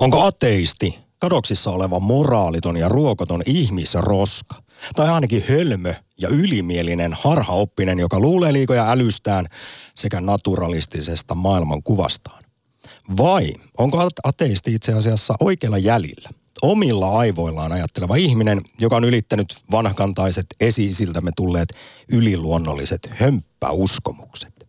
Onko ateisti kadoksissa oleva moraaliton ja ruokoton ihmisroska? Tai ainakin hölmö ja ylimielinen harhaoppinen, joka luulee liikoja älystään sekä naturalistisesta maailmankuvastaan? Vai onko ateisti itse asiassa oikealla jäljellä? Omilla aivoillaan ajatteleva ihminen, joka on ylittänyt vanhakantaiset esiisiltämme tulleet yliluonnolliset hömppäuskomukset.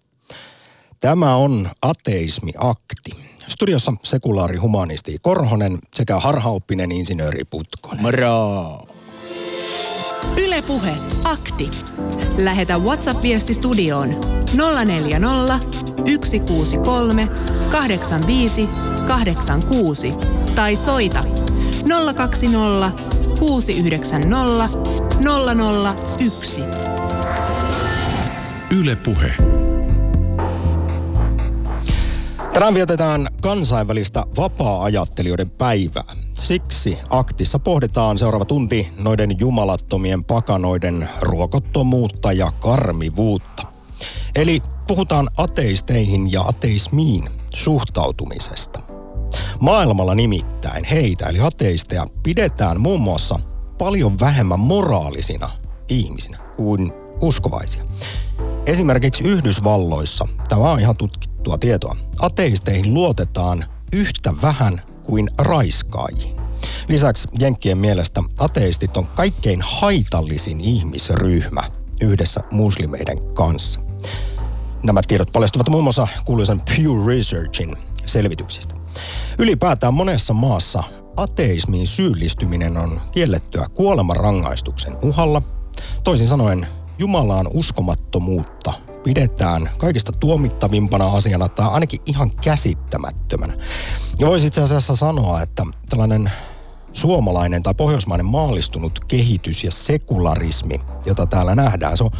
Tämä on ateismiakti Studiossa sekulaari humanisti Korhonen sekä harhaoppinen insinööri Putkonen. Moro! Ylepuhe akti. Lähetä WhatsApp-viesti studioon 040 163 85 86 tai soita 020 690 001. Ylepuhe. Tänään vietetään kansainvälistä vapaa-ajattelijoiden päivää. Siksi aktissa pohditaan seuraava tunti noiden jumalattomien pakanoiden ruokottomuutta ja karmivuutta. Eli puhutaan ateisteihin ja ateismiin suhtautumisesta. Maailmalla nimittäin heitä eli ateisteja pidetään muun muassa paljon vähemmän moraalisina ihmisinä kuin uskovaisia. Esimerkiksi Yhdysvalloissa, tämä on ihan tutkittua tietoa, ateisteihin luotetaan yhtä vähän kuin raiskaajiin. Lisäksi Jenkkien mielestä ateistit on kaikkein haitallisin ihmisryhmä yhdessä muslimeiden kanssa. Nämä tiedot paljastuvat muun muassa kuuluisen Pew Researchin selvityksistä. Ylipäätään monessa maassa ateismiin syyllistyminen on kiellettyä kuolemanrangaistuksen uhalla. Toisin sanoen Jumalaan uskomattomuutta pidetään kaikista tuomittavimpana asiana tai ainakin ihan käsittämättömänä. Ja voisi itse asiassa sanoa, että tällainen suomalainen tai pohjoismainen maallistunut kehitys ja sekularismi, jota täällä nähdään, se on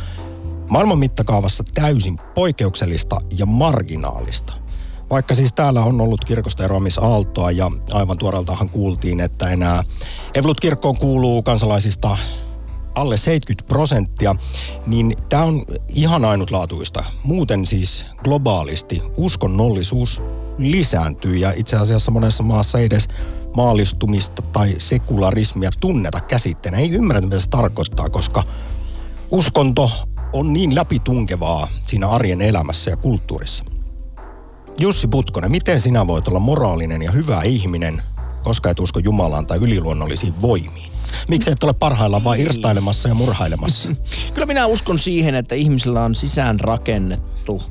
maailman mittakaavassa täysin poikkeuksellista ja marginaalista. Vaikka siis täällä on ollut kirkosta eroamisaaltoa ja aivan tuoreeltahan kuultiin, että enää Evolut-kirkkoon kuuluu kansalaisista alle 70 prosenttia, niin tämä on ihan ainutlaatuista. Muuten siis globaalisti uskonnollisuus lisääntyy ja itse asiassa monessa maassa ei edes maallistumista tai sekularismia tunneta käsitteenä. Ei ymmärrä, mitä se tarkoittaa, koska uskonto on niin läpitunkevaa siinä arjen elämässä ja kulttuurissa. Jussi Putkonen, miten sinä voit olla moraalinen ja hyvä ihminen, koska et usko Jumalaan tai yliluonnollisiin voimiin? Miksi et ole parhaillaan vain irstailemassa ja murhailemassa? Kyllä minä uskon siihen, että ihmisillä on sisään rakennettu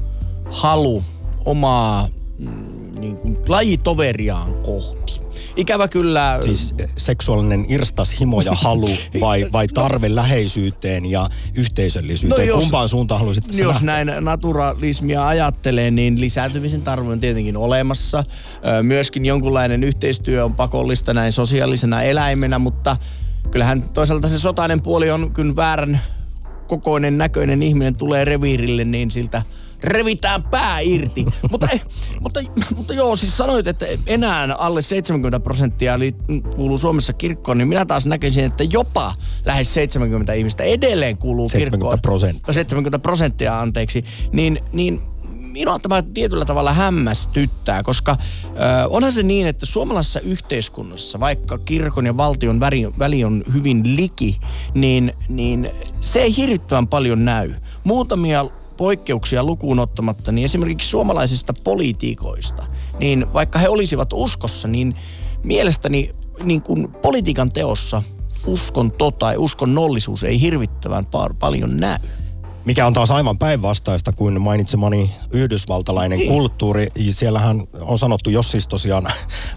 halu omaa mm, niin kuin, lajitoveriaan kohti. Ikävä kyllä... Siis seksuaalinen irstas himo ja halu vai, vai tarve läheisyyteen ja yhteisöllisyyteen? No jos, Kumpaan suuntaan haluaisit Jos lähteä? näin naturalismia ajattelee, niin lisääntymisen tarve on tietenkin olemassa. Myöskin jonkunlainen yhteistyö on pakollista näin sosiaalisena eläimenä, mutta kyllähän toisaalta se sotainen puoli on kyllä väärän kokoinen näköinen ihminen tulee reviirille, niin siltä revitään pää irti. mutta, mutta, mutta joo, siis sanoit, että enää alle 70 prosenttia kuuluu Suomessa kirkkoon, niin minä taas näkisin, että jopa lähes 70 ihmistä edelleen kuuluu 70 kirkkoon. Prosenttia. 70 prosenttia, anteeksi. Niin, niin minua tämä tietyllä tavalla hämmästyttää, koska ö, onhan se niin, että suomalaisessa yhteiskunnassa, vaikka kirkon ja valtion väri, väli on hyvin liki, niin, niin se ei hirvittävän paljon näy. Muutamia poikkeuksia lukuun ottamatta, niin esimerkiksi suomalaisista poliitikoista, niin vaikka he olisivat uskossa, niin mielestäni niin kuin politiikan teossa uskonto tai uskonnollisuus ei hirvittävän par- paljon näy. Mikä on taas aivan päinvastaista kuin mainitsemani yhdysvaltalainen niin. kulttuuri. Siellähän on sanottu, jos siis tosiaan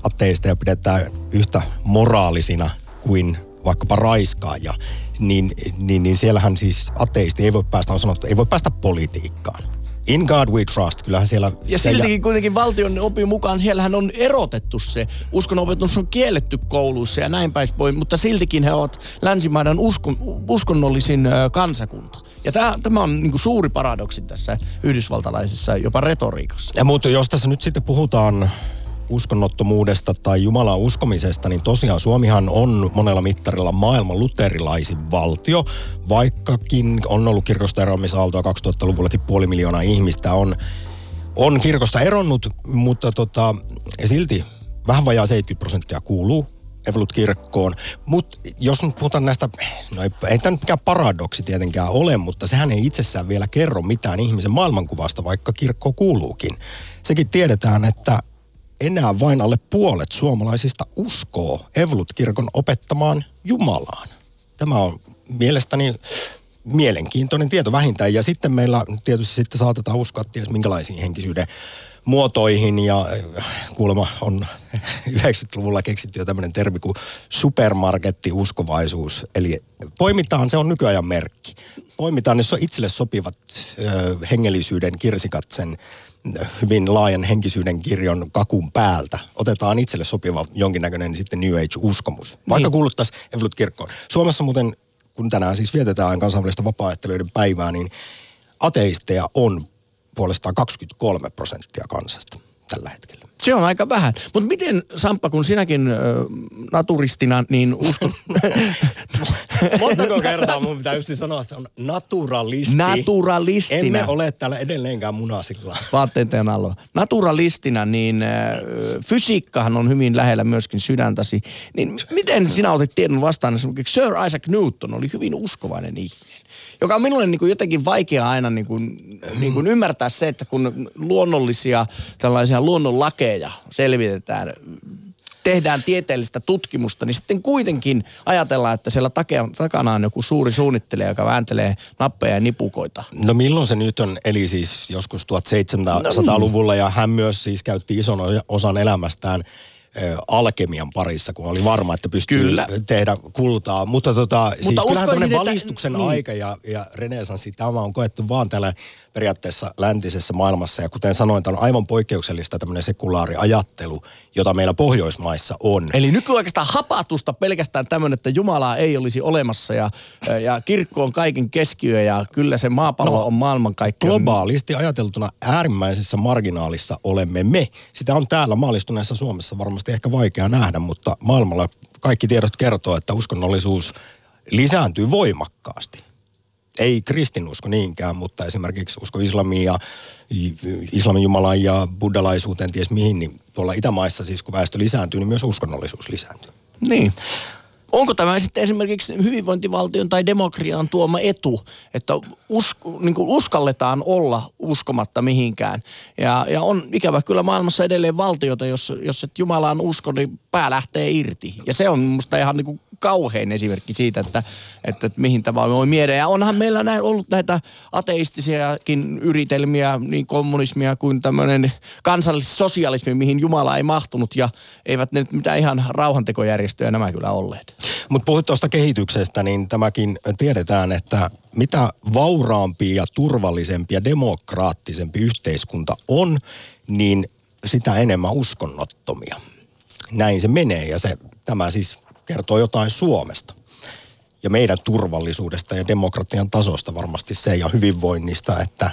ateisteja pidetään yhtä moraalisina kuin vaikkapa raiskaaja, niin, niin, niin siellähän siis ateisti ei voi päästä, on sanottu, ei voi päästä politiikkaan. In God we trust, kyllähän siellä... Ja siltikin ja... kuitenkin valtion opin mukaan siellähän on erotettu se. Uskonopetus on kielletty kouluissa ja näin päin pois, mutta siltikin he ovat länsimaiden uskon, uskonnollisin kansakunta. Ja tämä, tämä on niin suuri paradoksi tässä yhdysvaltalaisessa jopa retoriikassa. Ja mutta jos tässä nyt sitten puhutaan uskonnottomuudesta tai Jumalan uskomisesta, niin tosiaan Suomihan on monella mittarilla maailman luterilaisin valtio, vaikkakin on ollut kirkosta eroamisaaltoa 2000-luvullakin puoli miljoonaa ihmistä on, on kirkosta eronnut, mutta tota, silti vähän vajaa 70 prosenttia kuuluu Evolut-kirkkoon. Mutta jos nyt puhutaan näistä, no ei, ei tämä nyt mikään paradoksi tietenkään ole, mutta sehän ei itsessään vielä kerro mitään ihmisen maailmankuvasta, vaikka kirkko kuuluukin. Sekin tiedetään, että enää vain alle puolet suomalaisista uskoo Evolut-kirkon opettamaan Jumalaan. Tämä on mielestäni mielenkiintoinen tieto vähintään. Ja sitten meillä tietysti sitten saatetaan uskoa ties minkälaisiin henkisyyden muotoihin ja äh, kuulemma on 90-luvulla keksitty jo tämmöinen termi kuin supermarketti-uskovaisuus. Eli poimitaan, se on nykyajan merkki. Poimitaan, on itselle sopivat ö, hengellisyyden kirsikat sen hyvin laajan henkisyyden kirjon kakun päältä. Otetaan itselle sopiva jonkinnäköinen sitten New Age-uskomus. Vaikka niin. kuuluttaisiin Evolut-kirkkoon. Suomessa muuten, kun tänään siis vietetään kansainvälistä vapaa päivää, niin ateisteja on puolestaan 23 prosenttia kansasta tällä hetkellä. Se on aika vähän. Mutta miten, Samppa, kun sinäkin äh, naturistina, niin uskon... Montako kertaa mun pitää just sanoa, se on naturalisti. Naturalistina. Emme ole täällä edelleenkään munasilla. Vaatteiden alla. Naturalistina, niin äh, fysiikkahan on hyvin lähellä myöskin sydäntäsi. Niin miten sinä otit tiedon vastaan? Esimerkiksi Sir Isaac Newton oli hyvin uskovainen ihminen joka on minulle niin kuin jotenkin vaikea aina niin kuin, niin kuin ymmärtää se, että kun luonnollisia tällaisia luonnonlakeja selvitetään, tehdään tieteellistä tutkimusta, niin sitten kuitenkin ajatellaan, että siellä takana on joku suuri suunnittelija, joka vääntelee nappeja ja nipukoita. No milloin se nyt on, eli siis joskus 1700-luvulla ja hän myös siis käytti ison osan elämästään alkemian parissa, kun oli varma, että pystyy Kyllä. tehdä kultaa. Mutta, tota, Mutta siis kyllähän tämmöinen valistuksen niin. aika ja, ja renesanssi, tämä on koettu vaan täällä periaatteessa läntisessä maailmassa. Ja kuten sanoin, tämä on aivan poikkeuksellista tämmöinen sekulaari ajattelu, jota meillä Pohjoismaissa on. Eli nykyaikaista hapatusta pelkästään tämmöinen, että Jumalaa ei olisi olemassa ja, ja kirkko on kaiken keskiö ja kyllä se maapallo no, on maailmankaikkeus. Globaalisti ajateltuna äärimmäisessä marginaalissa olemme me. Sitä on täällä maalistuneessa Suomessa varmasti ehkä vaikea nähdä, mutta maailmalla kaikki tiedot kertoo, että uskonnollisuus lisääntyy voimakkaasti ei kristinusko niinkään, mutta esimerkiksi usko islamiin ja islamin jumalaan ja buddhalaisuuteen, ties mihin, niin tuolla Itämaissa siis kun väestö lisääntyy, niin myös uskonnollisuus lisääntyy. Niin. Onko tämä sitten esimerkiksi hyvinvointivaltion tai demokratian tuoma etu, että usko, niin kuin uskalletaan olla uskomatta mihinkään? Ja, ja on ikävä kyllä maailmassa edelleen valtiota, jos, jos et Jumalaan usko, niin pää lähtee irti. Ja se on musta ihan niin kuin kauhein esimerkki siitä, että, että, että mihin tämä voi miedä. Ja onhan meillä näin ollut näitä ateistisiakin yritelmiä, niin kommunismia kuin tämmöinen kansallissosialismi, mihin Jumala ei mahtunut. Ja eivät ne nyt mitään ihan rauhantekojärjestöjä nämä kyllä olleet. Mutta puhuit tuosta kehityksestä, niin tämäkin tiedetään, että mitä vauraampi ja turvallisempi ja demokraattisempi yhteiskunta on, niin sitä enemmän uskonnottomia. Näin se menee ja se, tämä siis kertoo jotain Suomesta ja meidän turvallisuudesta ja demokratian tasosta varmasti se ja hyvinvoinnista, että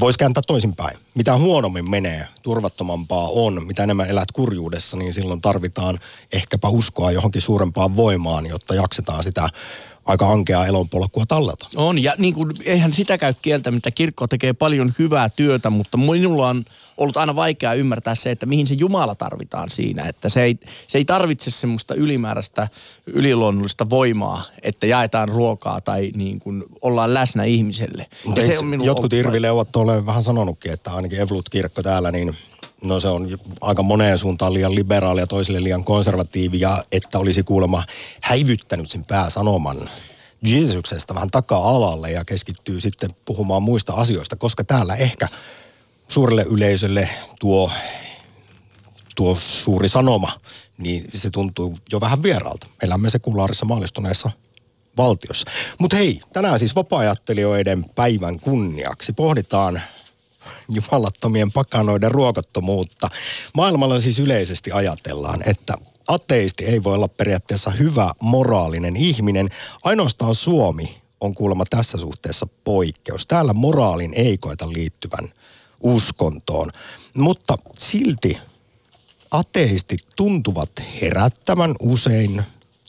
voisi kääntää toisinpäin. Mitä huonommin menee, turvattomampaa on, mitä enemmän elät kurjuudessa, niin silloin tarvitaan ehkäpä uskoa johonkin suurempaan voimaan, jotta jaksetaan sitä aika ankeaa elonpolkua tallata. On, ja niin kuin, eihän sitä käy kieltä, mitä kirkko tekee paljon hyvää työtä, mutta minulla on ollut aina vaikea ymmärtää se, että mihin se Jumala tarvitaan siinä. Että se ei, se ei tarvitse semmoista ylimääräistä yliluonnollista voimaa, että jaetaan ruokaa tai niin kuin ollaan läsnä ihmiselle. Ja se on jotkut irvileuvat ole vähän sanonutkin, että ainakin Evlut-kirkko täällä, niin no se on aika moneen suuntaan liian liberaali ja toiselle liian konservatiivi ja että olisi kuulemma häivyttänyt sen pääsanoman Jeesuksesta vähän taka-alalle ja keskittyy sitten puhumaan muista asioista, koska täällä ehkä suurelle yleisölle tuo, tuo suuri sanoma, niin se tuntuu jo vähän vieraalta. Elämme sekulaarissa maalistuneessa valtiossa. Mutta hei, tänään siis vapaa päivän kunniaksi pohditaan jumalattomien pakanoiden ruokottomuutta. Maailmalla siis yleisesti ajatellaan, että ateisti ei voi olla periaatteessa hyvä moraalinen ihminen. Ainoastaan Suomi on kuulemma tässä suhteessa poikkeus. Täällä moraalin ei koeta liittyvän uskontoon. Mutta silti ateistit tuntuvat herättävän usein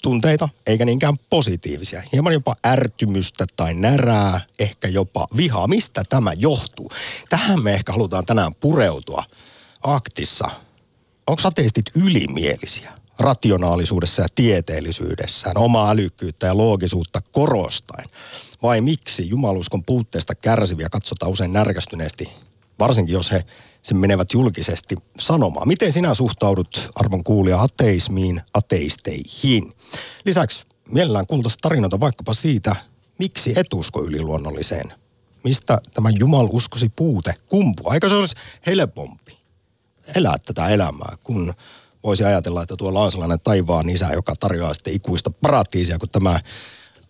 tunteita, eikä niinkään positiivisia. Hieman jopa ärtymystä tai närää, ehkä jopa vihaa. Mistä tämä johtuu? Tähän me ehkä halutaan tänään pureutua aktissa onko ateistit ylimielisiä rationaalisuudessa ja tieteellisyydessään, omaa älykkyyttä ja loogisuutta korostaen? Vai miksi jumaluskon puutteesta kärsiviä katsotaan usein närkästyneesti, varsinkin jos he sen menevät julkisesti sanomaan. Miten sinä suhtaudut, arvon kuulija, ateismiin, ateisteihin? Lisäksi mielellään kuultaisiin tarinoita vaikkapa siitä, miksi et usko yliluonnolliseen. Mistä tämä jumaluskosi puute kumpuu? Aika se olisi helpompi elää tätä elämää, kun voisi ajatella, että tuolla on sellainen taivaan isä, joka tarjoaa sitten ikuista paratiisia, kun tämä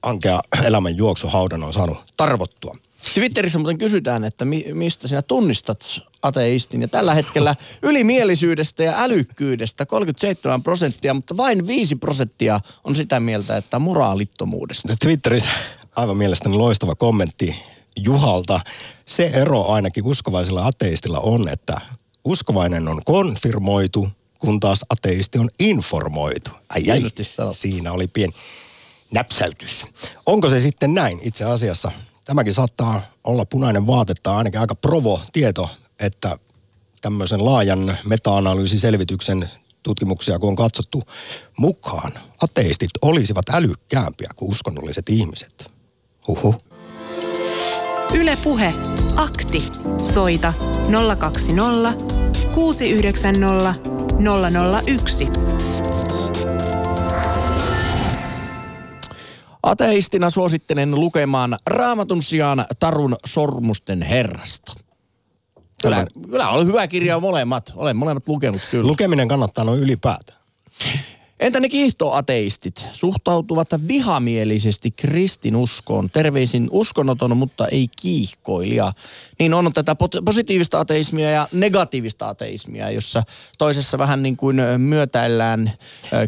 ankea elämän juoksuhaudan on saanut tarvottua. Twitterissä muuten kysytään, että mi- mistä sinä tunnistat ateistin. Ja tällä hetkellä ylimielisyydestä ja älykkyydestä 37 prosenttia, mutta vain 5 prosenttia on sitä mieltä, että moraalittomuudesta. Twitterissä aivan mielestäni loistava kommentti Juhalta. Se ero ainakin uskovaisella ateistilla on, että uskovainen on konfirmoitu, kun taas ateisti on informoitu. Ai, ai, siinä oli pieni näpsäytys. Onko se sitten näin itse asiassa? Tämäkin saattaa olla punainen vaatetta, ainakin aika provo tieto, että tämmöisen laajan meta-analyysiselvityksen tutkimuksia, kun on katsottu mukaan, ateistit olisivat älykkäämpiä kuin uskonnolliset ihmiset. Huhu. Yle Puhe. Akti. Soita 020 690 001. Ateistina suosittelen lukemaan raamatun sijaan Tarun sormusten herrasta. Kyllä, kyllä on hyvä kirja molemmat. Olen molemmat lukenut kyllä. Lukeminen kannattaa noin ylipäätään. Entä ne kiihtoateistit? Suhtautuvat vihamielisesti kristinuskoon. Terveisin uskonnoton, mutta ei kiihkoilija. Niin on tätä positiivista ateismia ja negatiivista ateismia, jossa toisessa vähän niin kuin myötäillään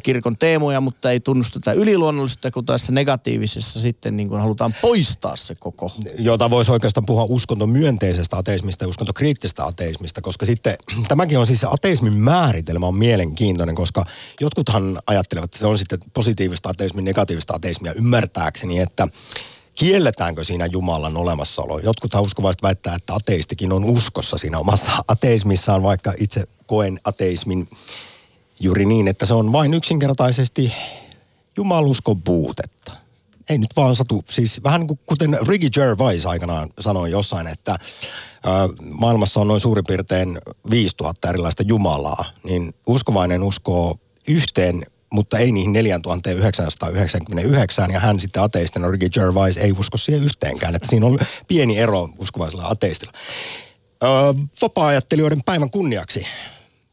kirkon teemoja, mutta ei tunnusteta yliluonnollista, kun tässä negatiivisessa sitten niin kuin halutaan poistaa se koko. Jota voisi oikeastaan puhua uskontomyönteisestä ateismista ja uskontokriittistä ateismista, koska sitten tämäkin on siis ateismin määritelmä on mielenkiintoinen, koska jotkuthan ajattelevat, että se on sitten positiivista ateismia, negatiivista ateismia ymmärtääkseni, että kielletäänkö siinä Jumalan olemassaolo. Jotkut uskovaiset väittää, että ateistikin on uskossa siinä omassa ateismissaan, vaikka itse koen ateismin juuri niin, että se on vain yksinkertaisesti jumaluskon puutetta. Ei nyt vaan satu, siis vähän niin kuten Ricky Gervais aikanaan sanoi jossain, että maailmassa on noin suurin piirtein 5000 erilaista Jumalaa, niin uskovainen uskoo yhteen mutta ei niihin 4999, ja hän sitten ateistina, Ricky Gervais, ei usko siihen yhteenkään. Että siinä on pieni ero uskovaisella ateistilla. Öö, vapaa-ajattelijoiden päivän kunniaksi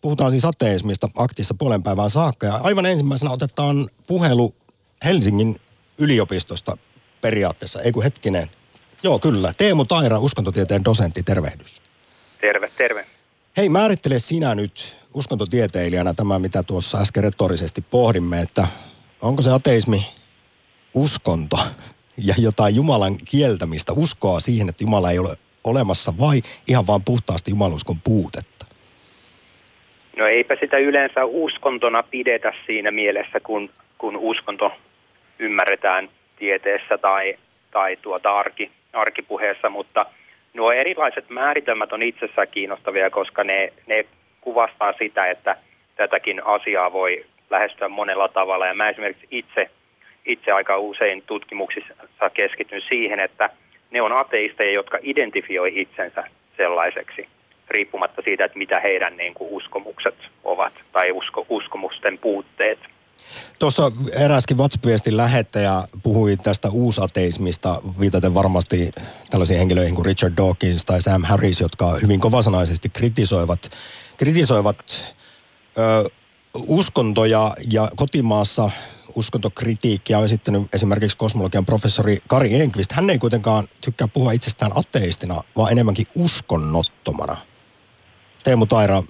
puhutaan siis ateismista aktissa puolen päivään saakka. Ja aivan ensimmäisenä otetaan puhelu Helsingin yliopistosta periaatteessa. Ei kun hetkinen. Joo, kyllä. Teemu Taira, uskontotieteen dosentti, tervehdys. Terve, terve. Hei, määrittele sinä nyt uskontotieteilijänä tämä, mitä tuossa äsken retorisesti pohdimme, että onko se ateismi uskonto ja jotain Jumalan kieltämistä, uskoa siihen, että Jumala ei ole olemassa vai ihan vaan puhtaasti jumaluskon puutetta? No eipä sitä yleensä uskontona pidetä siinä mielessä, kun, kun uskonto ymmärretään tieteessä tai, tai tuota arki, arkipuheessa, mutta nuo erilaiset määritelmät on itsessään kiinnostavia, koska ne, ne kuvastaa sitä, että tätäkin asiaa voi lähestyä monella tavalla. Ja mä esimerkiksi itse, itse aika usein tutkimuksissa keskityn siihen, että ne on ateisteja, jotka identifioi itsensä sellaiseksi, riippumatta siitä, että mitä heidän niin kuin, uskomukset ovat tai usko, uskomusten puutteet. Tuossa eräskin WhatsApp-viestin lähettäjä puhui tästä uusateismista, viitaten varmasti tällaisiin henkilöihin kuin Richard Dawkins tai Sam Harris, jotka hyvin kovasanaisesti kritisoivat kritisoivat ö, uskontoja ja kotimaassa uskontokritiikkiä on esittänyt esimerkiksi kosmologian professori Kari Enqvist. Hän ei kuitenkaan tykkää puhua itsestään ateistina, vaan enemmänkin uskonnottomana. Teemu Taira,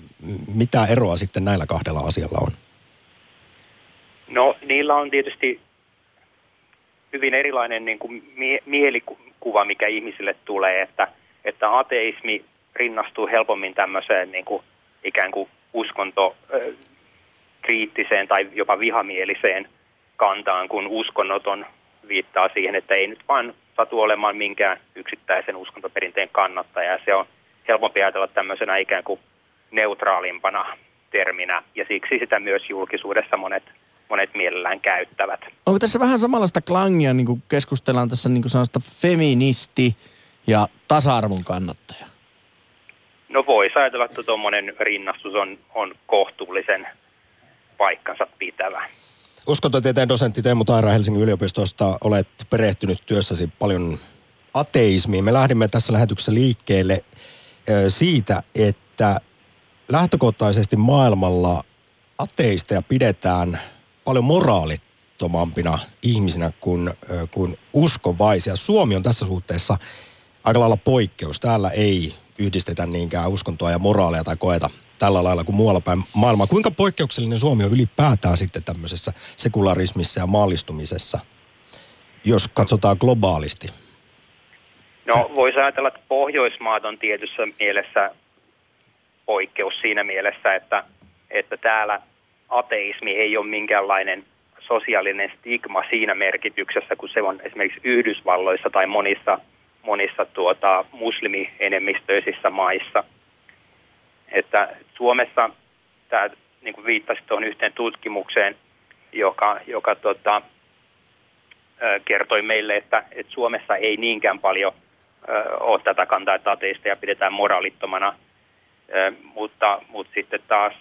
mitä eroa sitten näillä kahdella asialla on? No niillä on tietysti hyvin erilainen niin kuin mie- mielikuva, mikä ihmisille tulee, että, että ateismi rinnastuu helpommin tämmöiseen niin kuin ikään kuin uskonto kriittiseen tai jopa vihamieliseen kantaan, kun uskonnoton viittaa siihen, että ei nyt vaan satu olemaan minkään yksittäisen uskontoperinteen kannattaja. Se on helpompi ajatella tämmöisenä ikään kuin neutraalimpana terminä ja siksi sitä myös julkisuudessa monet, monet mielellään käyttävät. Onko tässä vähän samanlaista klangia, niin kuin keskustellaan tässä niin kuin feministi ja tasa-arvon kannattaja? No voisi ajatella, että tuommoinen rinnastus on, on kohtuullisen paikkansa pitävä. Uskontotieteen dosentti Teemu Taira Helsingin yliopistosta olet perehtynyt työssäsi paljon ateismiin. Me lähdimme tässä lähetyksessä liikkeelle siitä, että lähtökohtaisesti maailmalla ateisteja pidetään paljon moraalittomampina ihmisinä kuin, kuin uskovaisia. Suomi on tässä suhteessa aika lailla poikkeus. Täällä ei yhdistetä niinkään uskontoa ja moraalia tai koeta tällä lailla kuin muualla päin maailmaa. Kuinka poikkeuksellinen Suomi on ylipäätään sitten tämmöisessä sekularismissa ja maallistumisessa, jos katsotaan globaalisti? No voisi ajatella, että Pohjoismaat on tietyssä mielessä poikkeus siinä mielessä, että, että täällä ateismi ei ole minkäänlainen sosiaalinen stigma siinä merkityksessä, kun se on esimerkiksi Yhdysvalloissa tai monissa, monissa tuota, muslimienemmistöisissä maissa. Että Suomessa, tämä, niin kuin viittasit tuohon yhteen tutkimukseen, joka, joka tota, kertoi meille, että, että Suomessa ei niinkään paljon – ole tätä kantaa, että ateisteja pidetään moraalittomana, mutta, mutta sitten taas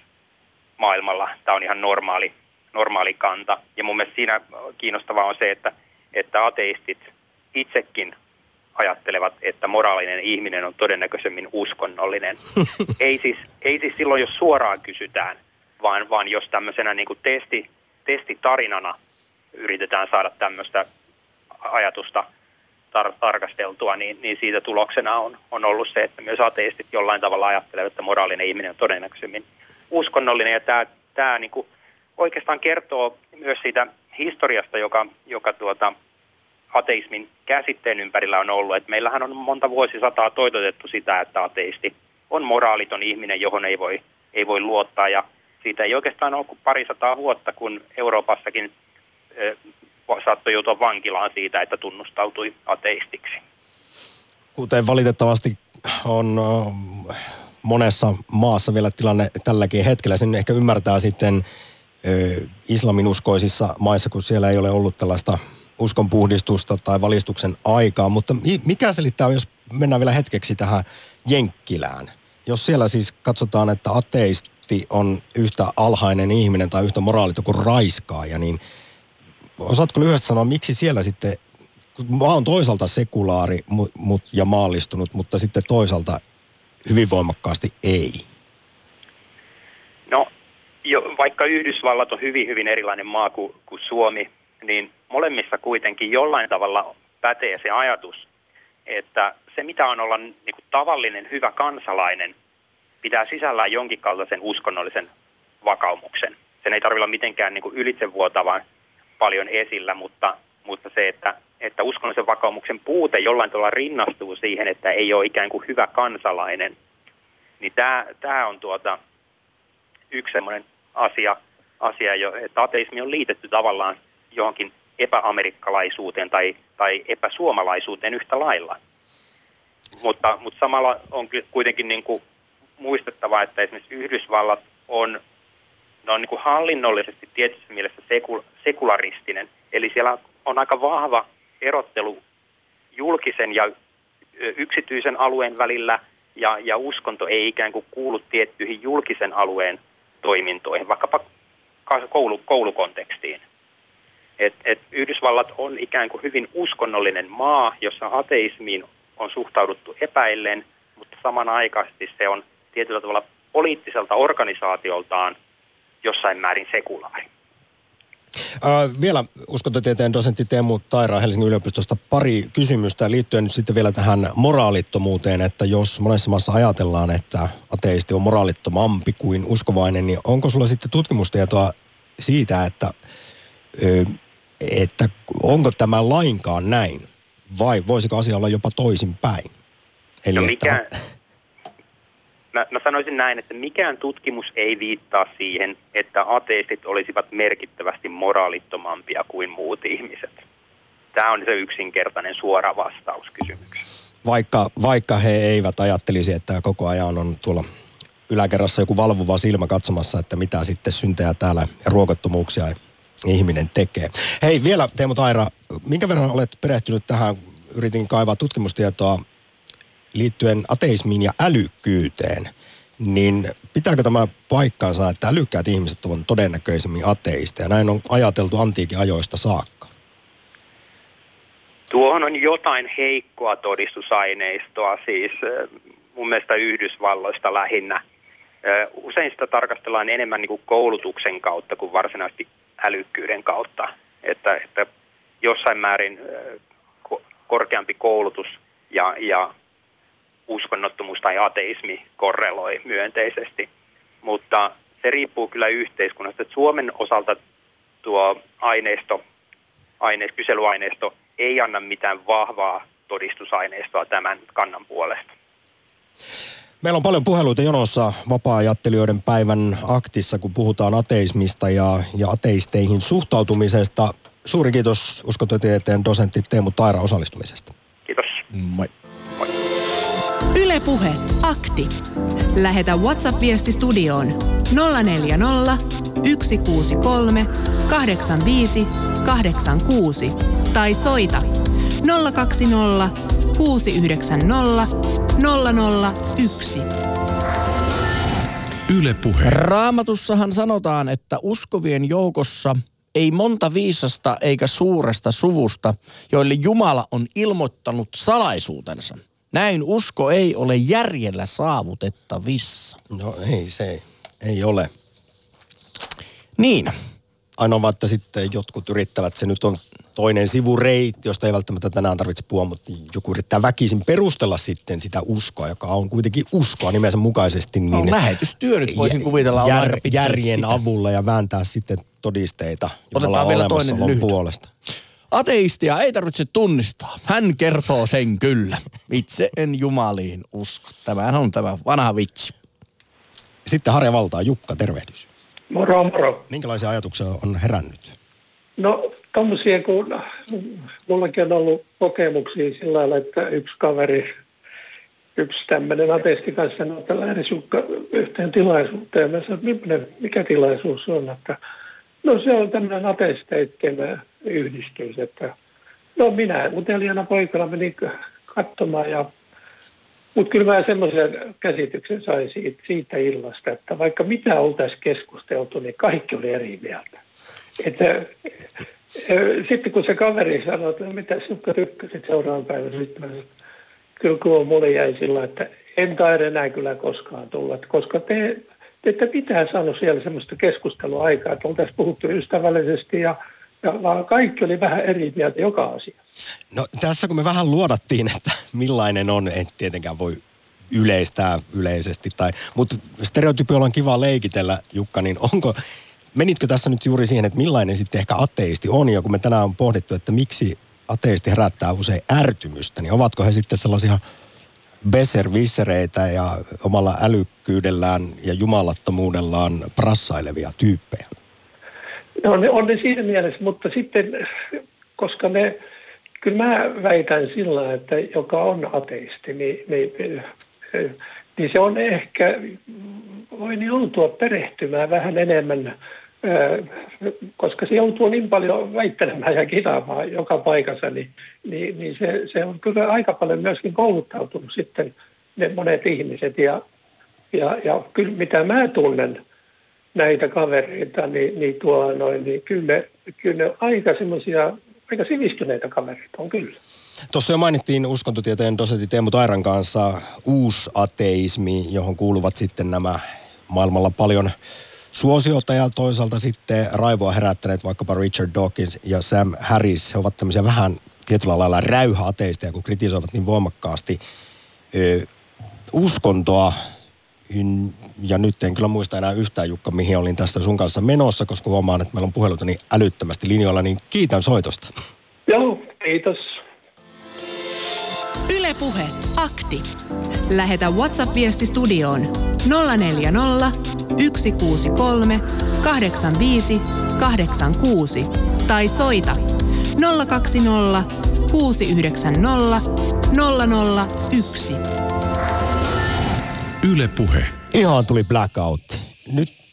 maailmalla tämä on ihan normaali, normaali kanta. Ja mun mielestä siinä kiinnostavaa on se, että, että ateistit itsekin ajattelevat, että moraalinen ihminen on todennäköisemmin uskonnollinen. ei, siis, ei siis silloin, jos suoraan kysytään, vaan, vaan jos tämmöisenä niin kuin testi, testitarinana yritetään saada tämmöistä ajatusta tar- tarkasteltua, niin, niin siitä tuloksena on, on ollut se, että myös ateistit jollain tavalla ajattelevat, että moraalinen ihminen on todennäköisemmin uskonnollinen. Ja tämä, tämä niin kuin oikeastaan kertoo myös siitä historiasta, joka, joka tuota, ateismin käsitteen ympärillä on ollut. Et meillähän on monta vuosisataa toitotettu sitä, että ateisti on moraaliton ihminen, johon ei voi, ei voi luottaa. Ja siitä ei oikeastaan ole kuin parisataa vuotta, kun Euroopassakin saattoi joutua vankilaan siitä, että tunnustautui ateistiksi. Kuten valitettavasti on monessa maassa vielä tilanne tälläkin hetkellä. Sen ehkä ymmärtää sitten islaminuskoisissa maissa, kun siellä ei ole ollut tällaista uskonpuhdistusta tai valistuksen aikaa. Mutta mikä selittää, jos mennään vielä hetkeksi tähän Jenkkilään. Jos siellä siis katsotaan, että ateisti on yhtä alhainen ihminen tai yhtä moraaliton kuin raiskaaja, niin – osaatko lyhyesti sanoa, miksi siellä sitten, mä oon toisaalta sekulaari ja maallistunut, mutta sitten toisaalta hyvin voimakkaasti ei? No, jo, vaikka Yhdysvallat on hyvin, hyvin erilainen maa kuin, kuin Suomi, niin molemmissa kuitenkin jollain tavalla pätee se ajatus, että se mitä on olla niin kuin tavallinen hyvä kansalainen, pitää sisällään jonkin kaltaisen uskonnollisen vakaumuksen. Sen ei tarvitse olla mitenkään niin kuin ylitsevuotava paljon esillä, mutta, mutta se, että, että uskonnollisen vakaumuksen puute jollain tavalla rinnastuu siihen, että ei ole ikään kuin hyvä kansalainen, niin tämä, tämä on tuota yksi sellainen asia, asia jo, että ateismi on liitetty tavallaan johonkin epäamerikkalaisuuteen tai, tai epäsuomalaisuuteen yhtä lailla. Mutta, mutta samalla on kuitenkin niin kuin muistettava, että esimerkiksi Yhdysvallat on ne on niin kuin hallinnollisesti tietyssä mielessä sekul, sekularistinen. Eli siellä on aika vahva erottelu julkisen ja yksityisen alueen välillä, ja, ja uskonto ei ikään kuin kuulu tiettyihin julkisen alueen toimintoihin, vaikkapa koulu, koulukontekstiin. Et, et Yhdysvallat on ikään kuin hyvin uskonnollinen maa, jossa ateismiin on suhtauduttu epäillen, mutta samanaikaisesti se on tietyllä tavalla poliittiselta organisaatioltaan jossain määrin sekulaari. Uh, vielä uskontotieteen dosentti Teemu Taira Helsingin yliopistosta pari kysymystä liittyen nyt sitten vielä tähän moraalittomuuteen, että jos monessa maassa ajatellaan, että ateisti on moraalittomampi kuin uskovainen, niin onko sulla sitten tutkimustietoa siitä, että, että onko tämä lainkaan näin vai voisiko asia olla jopa toisinpäin? Eli no mikä, että mä, mä sanoisin näin, että mikään tutkimus ei viittaa siihen, että ateistit olisivat merkittävästi moraalittomampia kuin muut ihmiset. Tämä on se yksinkertainen suora vastaus kysymykseen. Vaikka, vaikka he eivät ajattelisi, että koko ajan on tuolla yläkerrassa joku valvova silmä katsomassa, että mitä sitten syntejä täällä ja ruokottomuuksia ihminen tekee. Hei, vielä Teemu Taira, minkä verran olet perehtynyt tähän, yritin kaivaa tutkimustietoa liittyen ateismiin ja älykkyyteen, niin pitääkö tämä paikkaansa, että älykkäät ihmiset ovat todennäköisemmin ateista ja näin on ajateltu antiikin ajoista saakka? Tuohon on jotain heikkoa todistusaineistoa, siis mun mielestä Yhdysvalloista lähinnä. Usein sitä tarkastellaan enemmän niin kuin koulutuksen kautta kuin varsinaisesti älykkyyden kautta. Että, että jossain määrin korkeampi koulutus ja, ja uskonnottomuus tai ateismi korreloi myönteisesti. Mutta se riippuu kyllä yhteiskunnasta. Että Suomen osalta tuo aineisto, aine, kyselyaineisto ei anna mitään vahvaa todistusaineistoa tämän kannan puolesta. Meillä on paljon puheluita jonossa vapaa-ajattelijoiden päivän aktissa, kun puhutaan ateismista ja, ja ateisteihin suhtautumisesta. Suuri kiitos uskontotieteen dosentti Teemu Taira osallistumisesta. Kiitos. Moi. Moi. Ylepuhe akti. Lähetä WhatsApp-viesti studioon 040 163 85 86 tai soita 020 690 001. Yle Puhe. Raamatussahan sanotaan, että uskovien joukossa ei monta viisasta eikä suuresta suvusta, joille Jumala on ilmoittanut salaisuutensa. Näin usko ei ole järjellä saavutettavissa. No ei se ei, ei ole. Niin, Ainoa että sitten jotkut yrittävät, se nyt on toinen sivureitti, josta ei välttämättä tänään tarvitse puhua, mutta joku yrittää väkisin perustella sitten sitä uskoa, joka on kuitenkin uskoa nimensä mukaisesti. niin Niin lähetystyö nyt voisin kuvitella on aika järjen sitä. avulla ja vääntää sitten todisteita Otetaan vielä toinen lyhyt. puolesta. Ateistia ei tarvitse tunnistaa. Hän kertoo sen kyllä. Itse en jumaliin usko. Tämähän on tämä vanha vitsi. Sitten Harja Valtaa, Jukka, tervehdys. Moro, moro. Minkälaisia ajatuksia on herännyt? No tommosia, kun mullakin on ollut kokemuksia sillä lailla, että yksi kaveri, yksi tämmöinen ateisti kanssa että lähde sukka yhteen tilaisuuteen. Mä sanoin, että mikä tilaisuus on, että no se on tämmöinen ateisteiden yhdistys, että no minä uteliaana poikana menin katsomaan ja mutta kyllä mä semmoisen käsityksen sain siitä, siitä illasta, että vaikka mitä oltaisiin keskusteltu, niin kaikki oli eri mieltä. Että, sitten kun se kaveri sanoi, että no mitä sinukka tykkäsit seuraavan päivän, sitten mä kyllä kun mulle jäi sillä, että en taida enää kyllä koskaan tulla, koska te, te ette mitään saanut siellä semmoista keskustelua aikaa, että oltaisiin puhuttu ystävällisesti ja, ja vaan kaikki oli vähän eri mieltä joka asia. No tässä kun me vähän luodattiin, että millainen on, en tietenkään voi yleistää yleisesti, tai, mutta stereotypiolla on kiva leikitellä, Jukka, niin onko, menitkö tässä nyt juuri siihen, että millainen sitten ehkä ateisti on, ja kun me tänään on pohdittu, että miksi ateisti herättää usein ärtymystä, niin ovatko he sitten sellaisia besservissereitä ja omalla älykkyydellään ja jumalattomuudellaan prassailevia tyyppejä? No ne on ne siinä mielessä, mutta sitten, koska ne, kyllä mä väitän sillä, että joka on ateisti, niin, niin, niin se on ehkä, voi niin joutua perehtymään vähän enemmän, koska se joutuu niin paljon väittelemään ja kitaamaan joka paikassa, niin, niin, niin se, se on kyllä aika paljon myöskin kouluttautunut sitten ne monet ihmiset. Ja, ja, ja kyllä mitä mä tunnen, näitä kavereita, niin, niin, tuo, noin, niin kyllä, ne, kyllä ne aika semmoisia, aika sivistyneitä kavereita on kyllä. Tuossa jo mainittiin uskontotieteen dosentti Teemu Tairan kanssa uusateismi, johon kuuluvat sitten nämä maailmalla paljon suosiota ja toisaalta sitten raivoa herättäneet vaikkapa Richard Dawkins ja Sam Harris. He ovat tämmöisiä vähän tietyllä lailla räyhäateisteja, kun kritisoivat niin voimakkaasti ö, uskontoa. Ja nyt en kyllä muista enää yhtään, Jukka, mihin olin tästä sun kanssa menossa, koska huomaan, että meillä on puheluita niin älyttömästi linjoilla, niin kiitän soitosta. Joo, kiitos. Ylepuhe akti. Lähetä WhatsApp-viesti studioon 040 163 85 86 tai soita 020 690 001. Yle Puhe. Ihan tuli blackout. Nyt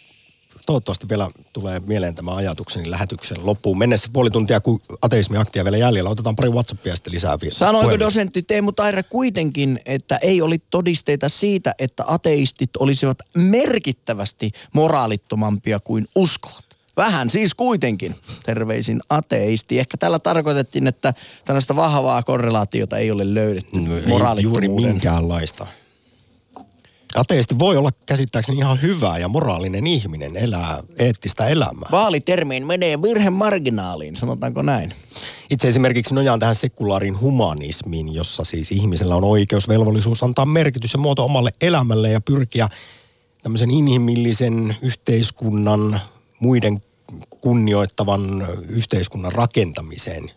toivottavasti vielä tulee mieleen tämä ajatukseni lähetyksen loppuun mennessä puoli tuntia, kun ateismiaktia vielä jäljellä. Otetaan pari WhatsAppia sitten lisää vielä. Sanoiko Puhemies. dosentti Teemu Taira kuitenkin, että ei oli todisteita siitä, että ateistit olisivat merkittävästi moraalittomampia kuin uskovat? Vähän siis kuitenkin. Terveisin ateisti. Ehkä tällä tarkoitettiin, että tällaista vahvaa korrelaatiota ei ole löydetty No, ei juuri minkäänlaista. Ateisti voi olla käsittääkseni ihan hyvä ja moraalinen ihminen, elää eettistä elämää. Vaalitermiin menee virhe marginaaliin, sanotaanko näin? Itse esimerkiksi nojaan tähän sekulaarin humanismiin, jossa siis ihmisellä on oikeus, velvollisuus antaa merkitys ja muoto omalle elämälle ja pyrkiä tämmöisen inhimillisen yhteiskunnan, muiden kunnioittavan yhteiskunnan rakentamiseen,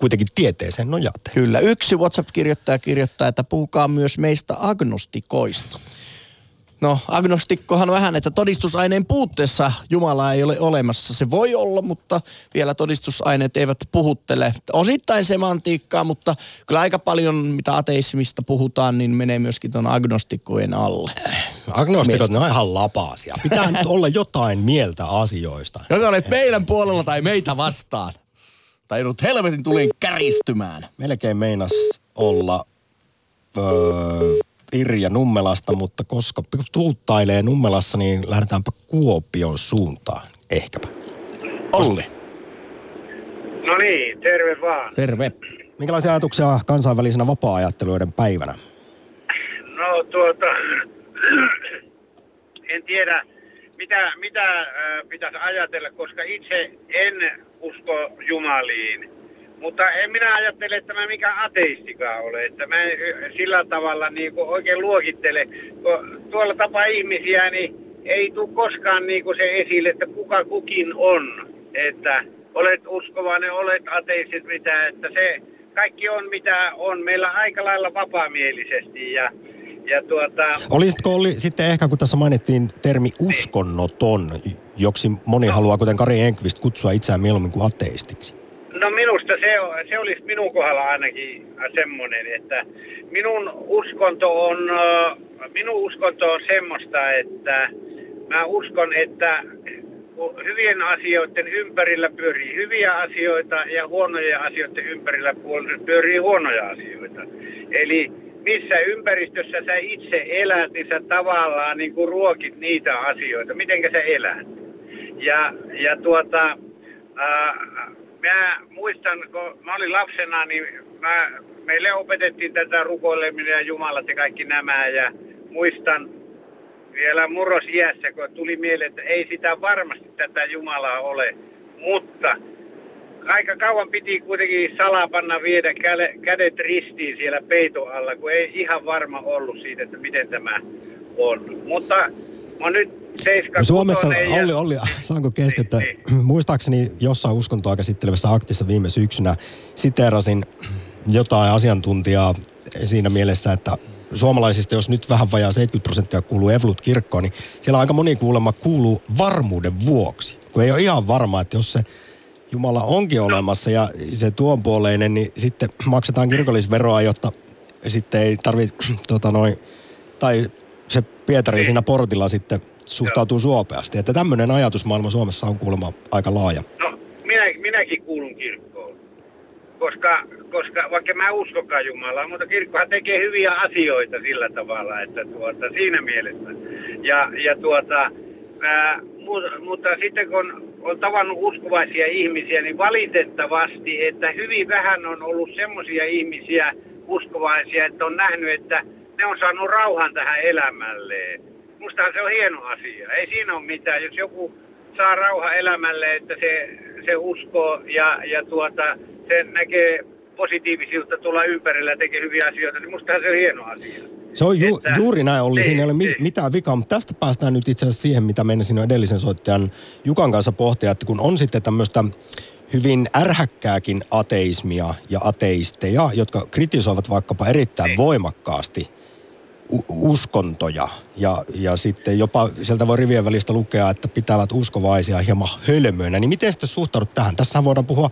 kuitenkin tieteeseen nojaten. Kyllä. Yksi WhatsApp-kirjoittaja kirjoittaa, että puhukaa myös meistä agnostikoista. No, agnostikkohan on vähän, että todistusaineen puutteessa Jumala ei ole olemassa. Se voi olla, mutta vielä todistusaineet eivät puhuttele. Osittain semantiikkaa, mutta kyllä aika paljon, mitä ateismista puhutaan, niin menee myöskin tuon agnostikkojen alle. Agnostikot, ne on ihan lapaasia. Pitää nyt olla jotain mieltä asioista. Joka olet meidän puolella tai meitä vastaan. Tai joudut helvetin tuliin käristymään. Melkein meinas olla öö, Irja Nummelasta, mutta koska tuuttailee Nummelassa, niin lähdetäänpä Kuopion suuntaan. Ehkäpä. Olli. No niin, terve vaan. Terve. Minkälaisia ajatuksia kansainvälisenä vapaa-ajattelijoiden päivänä? No tuota, en tiedä mitä, mitä äh, pitäisi ajatella, koska itse en usko Jumaliin. Mutta en minä ajattele, että mä mikä ateistikaan ole. Että mä en sillä tavalla niin kuin oikein luokittele. Kun tuolla tapaa ihmisiä, niin ei tule koskaan niin kuin se esille, että kuka kukin on. Että olet uskovainen, olet ateistit, mitä, että se kaikki on mitä on. Meillä aika lailla vapaamielisesti ja, ja tuota, Olisitko Olli sitten ehkä, kun tässä mainittiin termi uskonnoton, joksi moni haluaa, kuten Kari Enqvist, kutsua itseään mieluummin kuin ateistiksi? No minusta se, on- se olisi minun kohdalla ainakin semmoinen, että minun uskonto on, minun uskonto on semmoista, että mä uskon, että hyvien asioiden ympärillä pyörii hyviä asioita ja huonojen asioiden ympärillä pyörii huonoja asioita. Eli missä ympäristössä sä itse elät, niin sä tavallaan niin kuin ruokit niitä asioita, mitenkä sä elät. Ja, ja tuota, ää, mä muistan, kun mä olin lapsena, niin mä, meille opetettiin tätä rukoileminen ja Jumalat ja kaikki nämä. Ja muistan vielä murrosiässä, kun tuli mieleen, että ei sitä varmasti tätä Jumalaa ole. Mutta aika kauan piti kuitenkin salapanna viedä käle- kädet ristiin siellä peiton alla, kun ei ihan varma ollut siitä, että miten tämä on. Mutta mä nyt 7 No Suomessa, Olli, Olli, saanko keskeyttää? Niin, Muistaakseni jossain uskontoa käsittelevässä aktissa viime syksynä siteerasin jotain asiantuntijaa siinä mielessä, että suomalaisista, jos nyt vähän vajaa 70 prosenttia kuuluu Evlut-kirkkoon, niin siellä aika moni kuulemma kuuluu varmuuden vuoksi. Kun ei ole ihan varma, että jos se Jumala onkin olemassa ja se tuon puoleinen, niin sitten maksetaan kirkollisveroa, jotta sitten ei tarvitse tota noin, tai se Pietari siinä portilla sitten suhtautuu suopeasti. Että tämmöinen ajatusmaailma Suomessa on kuulemma aika laaja. No, minä, minäkin kuulun kirkkoon. Koska, koska vaikka mä uskokaan Jumalaa, mutta kirkkohan tekee hyviä asioita sillä tavalla, että tuota, siinä mielessä. Ja, ja tuota, ää, mutta sitten kun on tavannut uskovaisia ihmisiä, niin valitettavasti, että hyvin vähän on ollut semmoisia ihmisiä uskovaisia, että on nähnyt, että ne on saanut rauhan tähän elämälleen. Mustahan se on hieno asia. Ei siinä ole mitään. Jos joku saa rauha elämälle, että se, se uskoo ja, ja tuota, se näkee positiivisuutta tulla ympärillä ja tekee hyviä asioita, niin mustahan se on hieno asia. Se on ju, Että- juuri näin, Olli. Siinä ei ole mi- Niin, niin. mitään vikaa, mutta tästä päästään nyt itse asiassa siihen, mitä meinasin jo edellisen soittajan Jukan kanssa pohtia, että kun on sitten tämmöistä hyvin ärhäkkääkin ateismia ja ateisteja, jotka kritisoivat vaikkapa erittäin Niin. voimakkaasti u- uskontoja ja, ja sitten jopa sieltä voi rivien välistä lukea, että pitävät uskovaisia hieman hölmöinä. Niin miten sitten suhtaudut tähän? Tässä voidaan puhua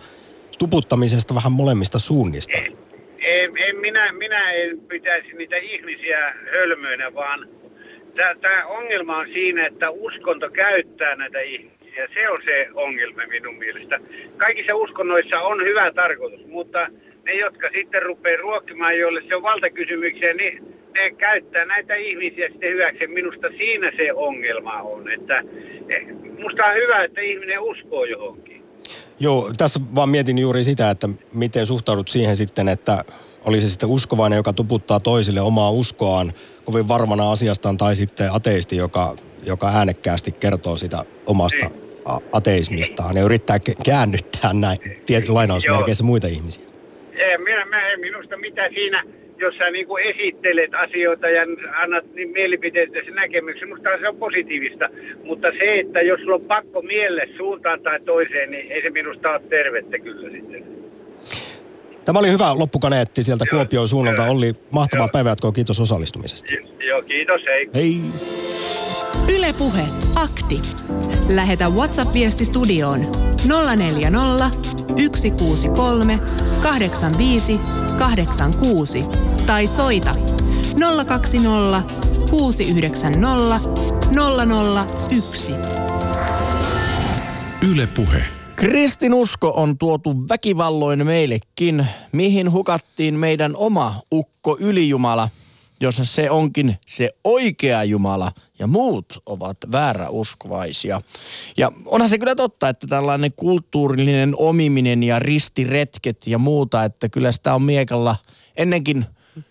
tuputtamisesta vähän molemmista suunnista. En, en minä, minä en pitäisi niitä ihmisiä hölmöinä, vaan Tämä ongelma on siinä, että uskonto käyttää näitä ihmisiä. Se on se ongelma minun mielestä. Kaikissa uskonnoissa on hyvä tarkoitus, mutta ne, jotka sitten rupeaa ruokkimaan, joille se on valtakysymyksiä, niin ne käyttää näitä ihmisiä sitten hyväksi. Minusta siinä se ongelma on. Että, eh, musta on hyvä, että ihminen uskoo johonkin. Joo, tässä vaan mietin juuri sitä, että miten suhtaudut siihen sitten, että oli se sitten uskovainen, joka tuputtaa toisille omaa uskoaan kovin varmana asiastaan, tai sitten ateisti, joka, joka äänekkäästi kertoo sitä omasta ateismistaan ja yrittää käännyttää näin lainausmerkeissä muita ihmisiä. Ei, minä, mä, minusta mitä siinä, jos sä niin kuin esittelet asioita ja annat niin mielipiteet ja näkemyksen, minusta se on positiivista. Mutta se, että jos sulla on pakko mielle suuntaan tai toiseen, niin ei se minusta ole tervettä kyllä sitten. Tämä oli hyvä loppukaneetti sieltä Joo, Kuopion suunnalta. Olli, mahtavaa päivää Kiitos osallistumisesta. Joo, kiitos. Hei. Hei. Ylepuhe akti. Lähetä WhatsApp-viesti studioon 040 163 85 86 tai soita 020 690 001. Ylepuhe. Kristinusko on tuotu väkivalloin meillekin, mihin hukattiin meidän oma ukko ylijumala, jossa se onkin se oikea Jumala ja muut ovat vääräuskovaisia. Ja onhan se kyllä totta, että tällainen kulttuurillinen omiminen ja ristiretket ja muuta, että kyllä sitä on miekalla ennenkin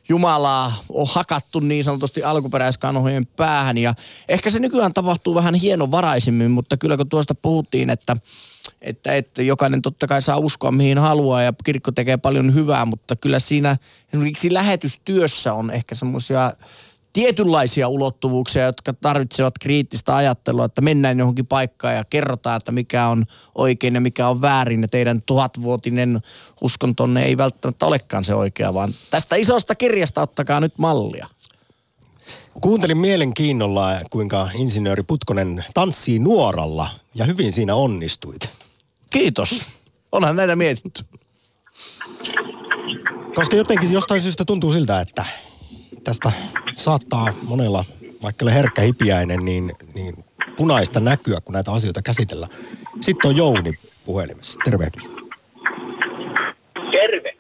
Jumalaa on hakattu niin sanotusti alkuperäiskanhojen päähän. Ja ehkä se nykyään tapahtuu vähän hienovaraisimmin, mutta kyllä kun tuosta puhuttiin, että että, että jokainen totta kai saa uskoa mihin haluaa ja kirkko tekee paljon hyvää, mutta kyllä siinä esimerkiksi lähetystyössä on ehkä semmoisia tietynlaisia ulottuvuuksia, jotka tarvitsevat kriittistä ajattelua, että mennään johonkin paikkaan ja kerrotaan, että mikä on oikein ja mikä on väärin. Ja teidän tuhatvuotinen uskontonne ei välttämättä olekaan se oikea, vaan tästä isosta kirjasta ottakaa nyt mallia. Kuuntelin mielenkiinnolla, kuinka insinööri Putkonen tanssii nuoralla ja hyvin siinä onnistuit. Kiitos. Onhan näitä mietitty. Koska jotenkin jostain syystä tuntuu siltä, että tästä saattaa monella, vaikka ole herkkä hipiäinen, niin, niin punaista näkyä, kun näitä asioita käsitellään. Sitten on Jouni puhelimessa. Tervehdys. Terve.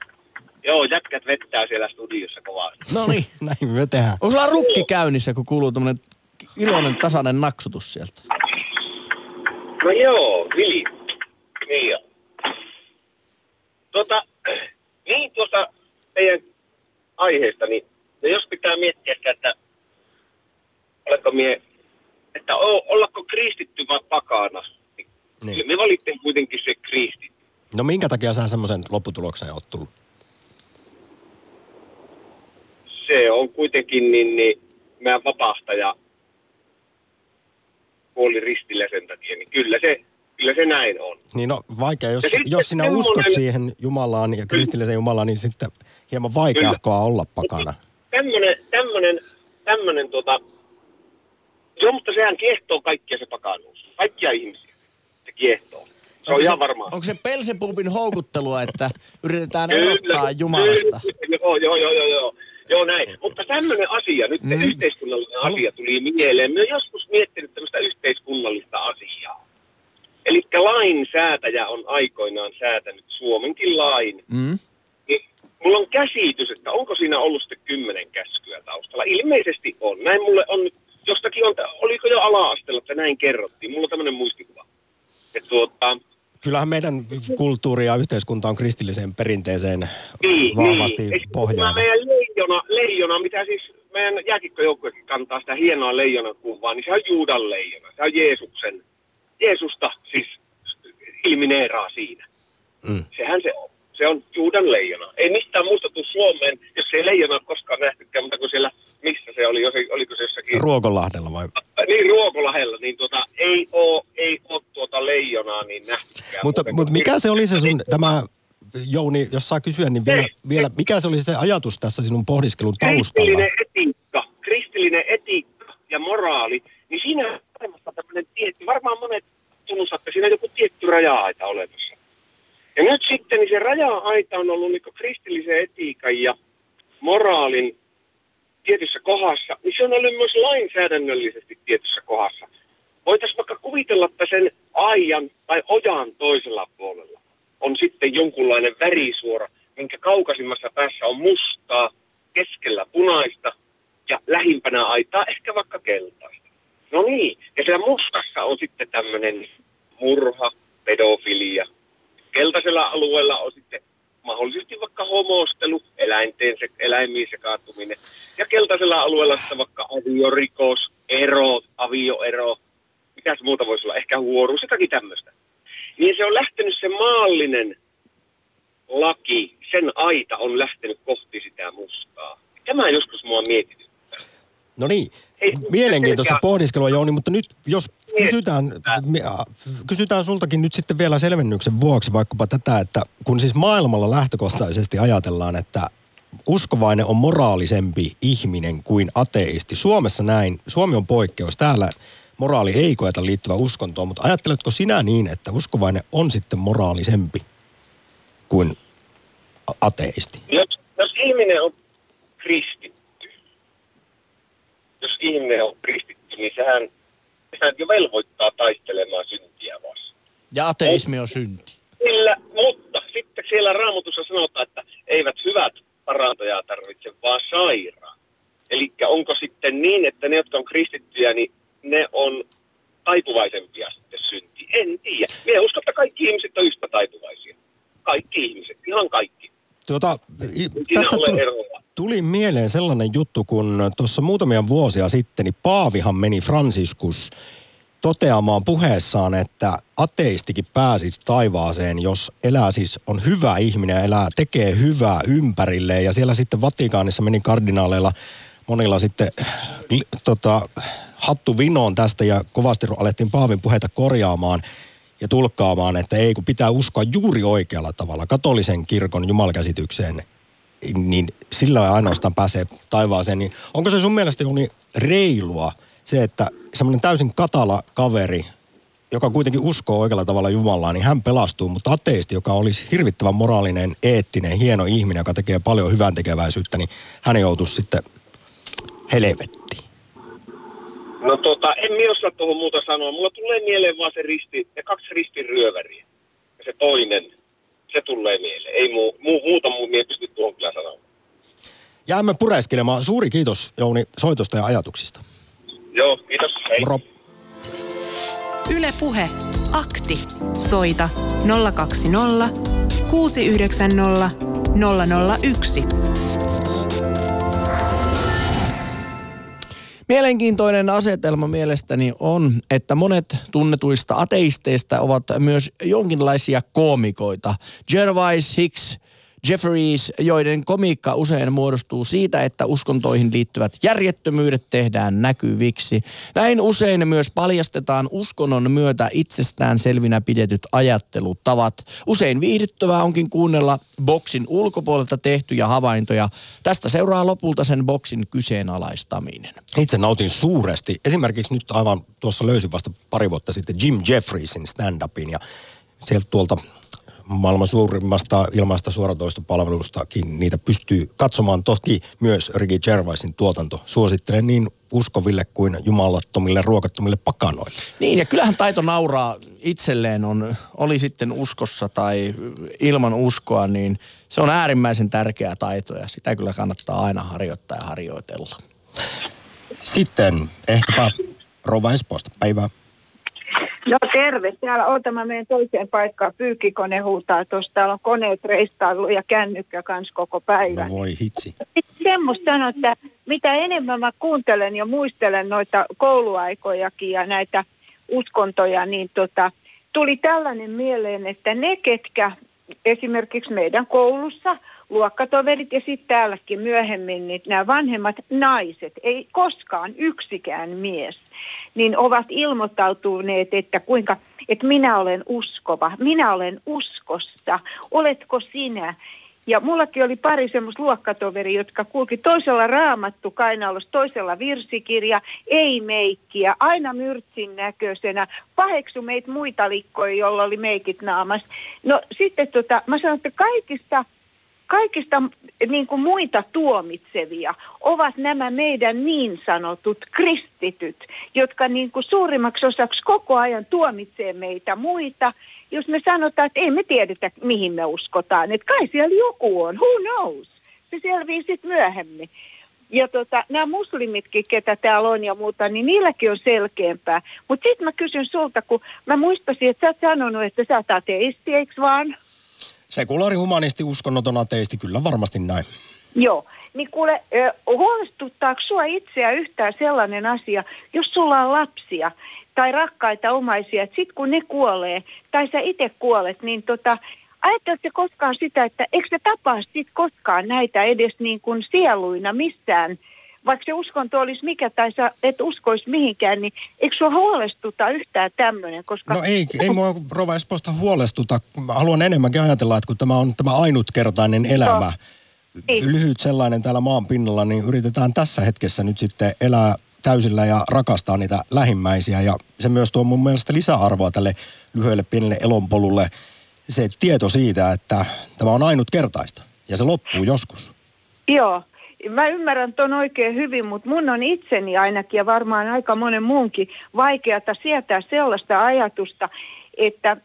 Joo, jätkät vettää siellä studiossa kovasti. No niin, näin me tehdään. Onko sulla rukki käynnissä, kun kuuluu tämmönen iloinen tasainen naksutus sieltä? No joo, Vili. Niin jo. Tota, niin tuosta teidän aiheesta, niin no jos pitää miettiä sitä, että oletko mie, että o, ollako kristitty vai pakana, niin, niin. me valittiin kuitenkin se kristitty. No minkä takia sä semmoisen lopputuloksen oot tullut? Se on kuitenkin niin, niin meidän vapahtaja kuoli ristillä sen takia, niin kyllä se kyllä se näin on. Niin no vaikea, jos, jos sinä semmoinen... uskot siihen Jumalaan ja kristilliseen Jumalaan, niin sitten hieman vaikeahkoa olla pakana. Tämmöinen, tämmöinen, tämmöinen tota, joo, mutta sehän kiehtoo kaikkia se pakanuus. Kaikkia ihmisiä se kiehtoo. Se onko on se, ihan varmaa. Onko se Pelsepubin houkuttelua, että yritetään erottaa Jumalasta? Joo, joo, joo, joo, joo. Joo, näin. Mutta tämmöinen asia, nyt mm. yhteiskunnallinen Halu... asia tuli mieleen. Mä joskus miettinyt tämmöistä yhteiskunnallista asiaa. Eli lainsäätäjä on aikoinaan säätänyt Suomenkin lain. Mm. Niin mulla on käsitys, että onko siinä ollut sitten kymmenen käskyä taustalla. Ilmeisesti on. Näin mulle on nyt, jostakin on, oliko jo ala-asteella, että näin kerrottiin. Mulla on tämmöinen muistikuva. Että tuota, Kyllähän meidän kulttuuri ja yhteiskunta on kristilliseen perinteeseen niin, vahvasti niin. pohjaava. Meidän leijona, leijona, mitä siis meidän jääkikkojoukkuekin kantaa sitä hienoa leijonan kuvaa, niin se on Juudan leijona. Se on Jeesuksen Jeesusta siis ilmineeraa siinä. Mm. Sehän se on. Se on Juudan leijona. Ei mistään muusta tule Suomeen, jos ei leijona ole koskaan nähtykään, mutta kun siellä, missä se oli, oliko se jossakin... Ruokolahdella vai? Niin, Ruokolahdella, niin tuota, ei ole ei oo tuota leijonaa niin nähtykään. Mutta, mutta mikä se oli se sun, tämä Jouni, jos saa kysyä, niin vielä, vielä, mikä se oli se ajatus tässä sinun pohdiskelun taustalla? Kristillinen etiikka, kristillinen etiikka ja moraali, niin siinä olemassa tämmöinen tietty, varmaan monet tunnustatte, siinä on joku tietty raja-aita olemassa. Ja nyt sitten niin se raja-aita on ollut niin kristillisen etiikan ja moraalin tietyssä kohdassa, niin se on ollut myös lainsäädännöllisesti tietyssä kohdassa. Voitaisiin vaikka kuvitella, että sen aijan tai ojan toisella puolella on sitten jonkunlainen värisuora, minkä kaukaisimmassa päässä on mustaa, keskellä punaista ja lähimpänä aitaa ehkä vaikka keltaista. No niin, ja siellä mustassa on sitten tämmöinen murha, pedofilia. Keltaisella alueella on sitten mahdollisesti vaikka homostelu, eläinten se, eläimiin sekaantuminen. Ja sitten vaikka aviorikos, ero, avioero, mitäs muuta voisi olla, ehkä huoruus, jotakin tämmöistä. Niin se on lähtenyt se maallinen laki, sen aita on lähtenyt kohti sitä mustaa. Tämä joskus mua mietityttää. No niin, Ei, mielenkiintoista selkeä... pohdiskelua Jouni, mutta nyt jos kysytään, kysytään sultakin nyt sitten vielä selvennyksen vuoksi vaikkapa tätä, että kun siis maailmalla lähtökohtaisesti ajatellaan, että uskovainen on moraalisempi ihminen kuin ateisti. Suomessa näin, Suomi on poikkeus. Täällä moraali ei koeta liittyvä uskontoon, mutta ajatteletko sinä niin, että uskovainen on sitten moraalisempi kuin ateisti? Jos, jos ihminen on kristitty, jos ihminen on kristitty, niin sehän, sehän jo velvoittaa taistelemaan syntiä vastaan. Ja ateismi on synti. Kyllä, mutta sitten siellä raamatussa sanotaan, että eivät hyvät parantajaa tarvitse, vaan sairaan. Eli onko sitten niin, että ne, jotka on kristittyjä, niin ne on taipuvaisempia sitten syntiin? En tiedä. Minä uskon, että kaikki ihmiset on yhtä taipuvaisia. Kaikki ihmiset, ihan kaikki. Tuota, tästä tuli, tuli mieleen sellainen juttu, kun tuossa muutamia vuosia sitten, niin Paavihan meni Franciscus toteamaan puheessaan, että ateistikin pääsisi taivaaseen, jos elää siis on hyvä ihminen elää, tekee hyvää ympärilleen. Ja siellä sitten Vatikaanissa meni kardinaaleilla monilla sitten tota, hattu vinoon tästä ja kovasti alettiin Paavin puheita korjaamaan ja tulkkaamaan, että ei kun pitää uskoa juuri oikealla tavalla katolisen kirkon jumalkäsitykseen, niin sillä ainoastaan pääsee taivaaseen. Niin onko se sun mielestä reilua se, että semmoinen täysin katala kaveri, joka kuitenkin uskoo oikealla tavalla Jumalaa, niin hän pelastuu, mutta ateisti, joka olisi hirvittävän moraalinen, eettinen, hieno ihminen, joka tekee paljon hyvän tekeväisyyttä, niin hän joutuisi sitten helvettiin. No tota, en minä osaa tuohon muuta sanoa. Mulla tulee mieleen vaan se risti, ne kaksi ristiryöväriä. Ja se toinen, se tulee mieleen. Ei muu, muu, muuta muu mie pysty tuohon kyllä sanomaan. Jäämme pureskelemaan. Suuri kiitos Jouni soitosta ja ajatuksista. Joo, kiitos. Hei. Moro. Yle Puhe. Akti. Soita 020 690 001. Mielenkiintoinen asetelma mielestäni on, että monet tunnetuista ateisteista ovat myös jonkinlaisia koomikoita. Gervais, Hicks, Jefferies, joiden komiikka usein muodostuu siitä, että uskontoihin liittyvät järjettömyydet tehdään näkyviksi. Näin usein myös paljastetaan uskonnon myötä itsestään selvinä pidetyt ajattelutavat. Usein viihdyttävää onkin kuunnella boksin ulkopuolelta tehtyjä havaintoja. Tästä seuraa lopulta sen boksin kyseenalaistaminen. Itse nautin suuresti. Esimerkiksi nyt aivan tuossa löysin vasta pari vuotta sitten Jim Jeffriesin stand-upin ja sieltä tuolta maailman suurimmasta ilmaista suoratoistopalvelustakin niitä pystyy katsomaan. Toki myös Ricky Gervaisin tuotanto suosittelen niin uskoville kuin jumalattomille ruokattomille pakanoille. Niin ja kyllähän taito nauraa itselleen on, oli sitten uskossa tai ilman uskoa, niin se on äärimmäisen tärkeä taito ja sitä kyllä kannattaa aina harjoittaa ja harjoitella. Sitten ehkäpä Rova Espoosta. Päivää. No terve. Täällä on tämä meidän toiseen paikkaan. Pyykkikone huutaa tuossa. Täällä on koneet reistailu ja kännykkä kanssa koko päivän. No voi hitsi. Semmoista sanoa, että mitä enemmän mä kuuntelen ja muistelen noita kouluaikojakin ja näitä uskontoja, niin tota, tuli tällainen mieleen, että ne ketkä esimerkiksi meidän koulussa luokkatoverit ja sitten täälläkin myöhemmin niin nämä vanhemmat naiset, ei koskaan yksikään mies, niin ovat ilmoittautuneet, että kuinka, että minä olen uskova, minä olen uskossa, oletko sinä? Ja mullakin oli pari semmoista luokkatoveri, jotka kulki toisella raamattu kainalossa, toisella virsikirja, ei meikkiä, aina myrtsin näköisenä, paheksu meitä muita likkoja, jolla oli meikit naamas. No sitten tota, mä sanoin, että kaikista kaikista niin kuin muita tuomitsevia ovat nämä meidän niin sanotut kristityt, jotka niin kuin suurimmaksi osaksi koko ajan tuomitsee meitä muita, jos me sanotaan, että ei me tiedetä, mihin me uskotaan. Että kai siellä joku on, who knows? Se selvii sitten myöhemmin. Ja tota, nämä muslimitkin, ketä täällä on ja muuta, niin niilläkin on selkeämpää. Mutta sitten mä kysyn sulta, kun mä muistasin, että sä oot sanonut, että sä oot ateisti, eikö vaan? Sekulaari humanisti, uskonnoton ateisti, kyllä varmasti näin. Joo. Niin kuule, huolestuttaako sua itseä yhtään sellainen asia, jos sulla on lapsia tai rakkaita omaisia, että sitten kun ne kuolee tai sä itse kuolet, niin tota, ajatteletko koskaan sitä, että eikö se tapaa sitten koskaan näitä edes niin kuin sieluina missään, vaikka se uskonto olisi mikä tai sä et uskoisi mihinkään, niin eikö sinua huolestuta yhtään tämmöinen? Koska... No ei, ei mua Rova Esposta huolestuta. Mä haluan enemmänkin ajatella, että kun tämä on tämä ainutkertainen elämä, no. lyhyt sellainen täällä maan pinnalla, niin yritetään tässä hetkessä nyt sitten elää täysillä ja rakastaa niitä lähimmäisiä. Ja se myös tuo mun mielestä lisäarvoa tälle lyhyelle pienelle elonpolulle se tieto siitä, että tämä on ainutkertaista ja se loppuu joskus. Joo, mä ymmärrän ton oikein hyvin, mutta mun on itseni ainakin ja varmaan aika monen muunkin vaikeata sietää sellaista ajatusta, että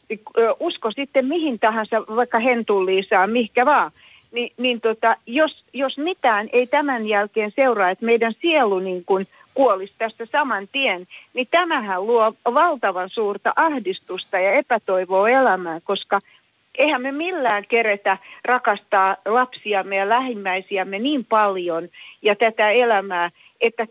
usko sitten mihin tahansa, vaikka hentulliisaan, mihinkä vaan, niin, niin tota, jos, jos mitään ei tämän jälkeen seuraa, että meidän sielu niin kuin kuolisi tästä saman tien, niin tämähän luo valtavan suurta ahdistusta ja epätoivoa elämään, koska eihän me millään keretä rakastaa lapsiamme ja lähimmäisiämme niin paljon ja tätä elämää, että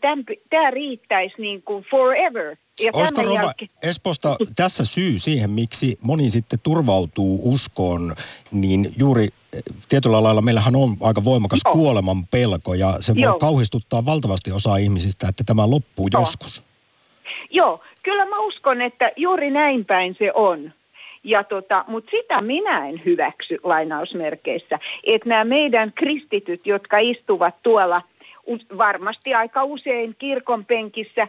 tämä riittäisi niin kuin forever. Ja Olisiko Rova jälkeen... Esposta tässä syy siihen, miksi moni sitten turvautuu uskoon, niin juuri eh, tietyllä lailla meillähän on aika voimakas Joo. kuoleman pelko ja se voi Joo. kauhistuttaa valtavasti osaa ihmisistä, että tämä loppuu Joo. joskus. Joo, kyllä mä uskon, että juuri näin päin se on. Ja tota, Mutta sitä minä en hyväksy lainausmerkeissä, että nämä meidän kristityt, jotka istuvat tuolla varmasti aika usein kirkon penkissä,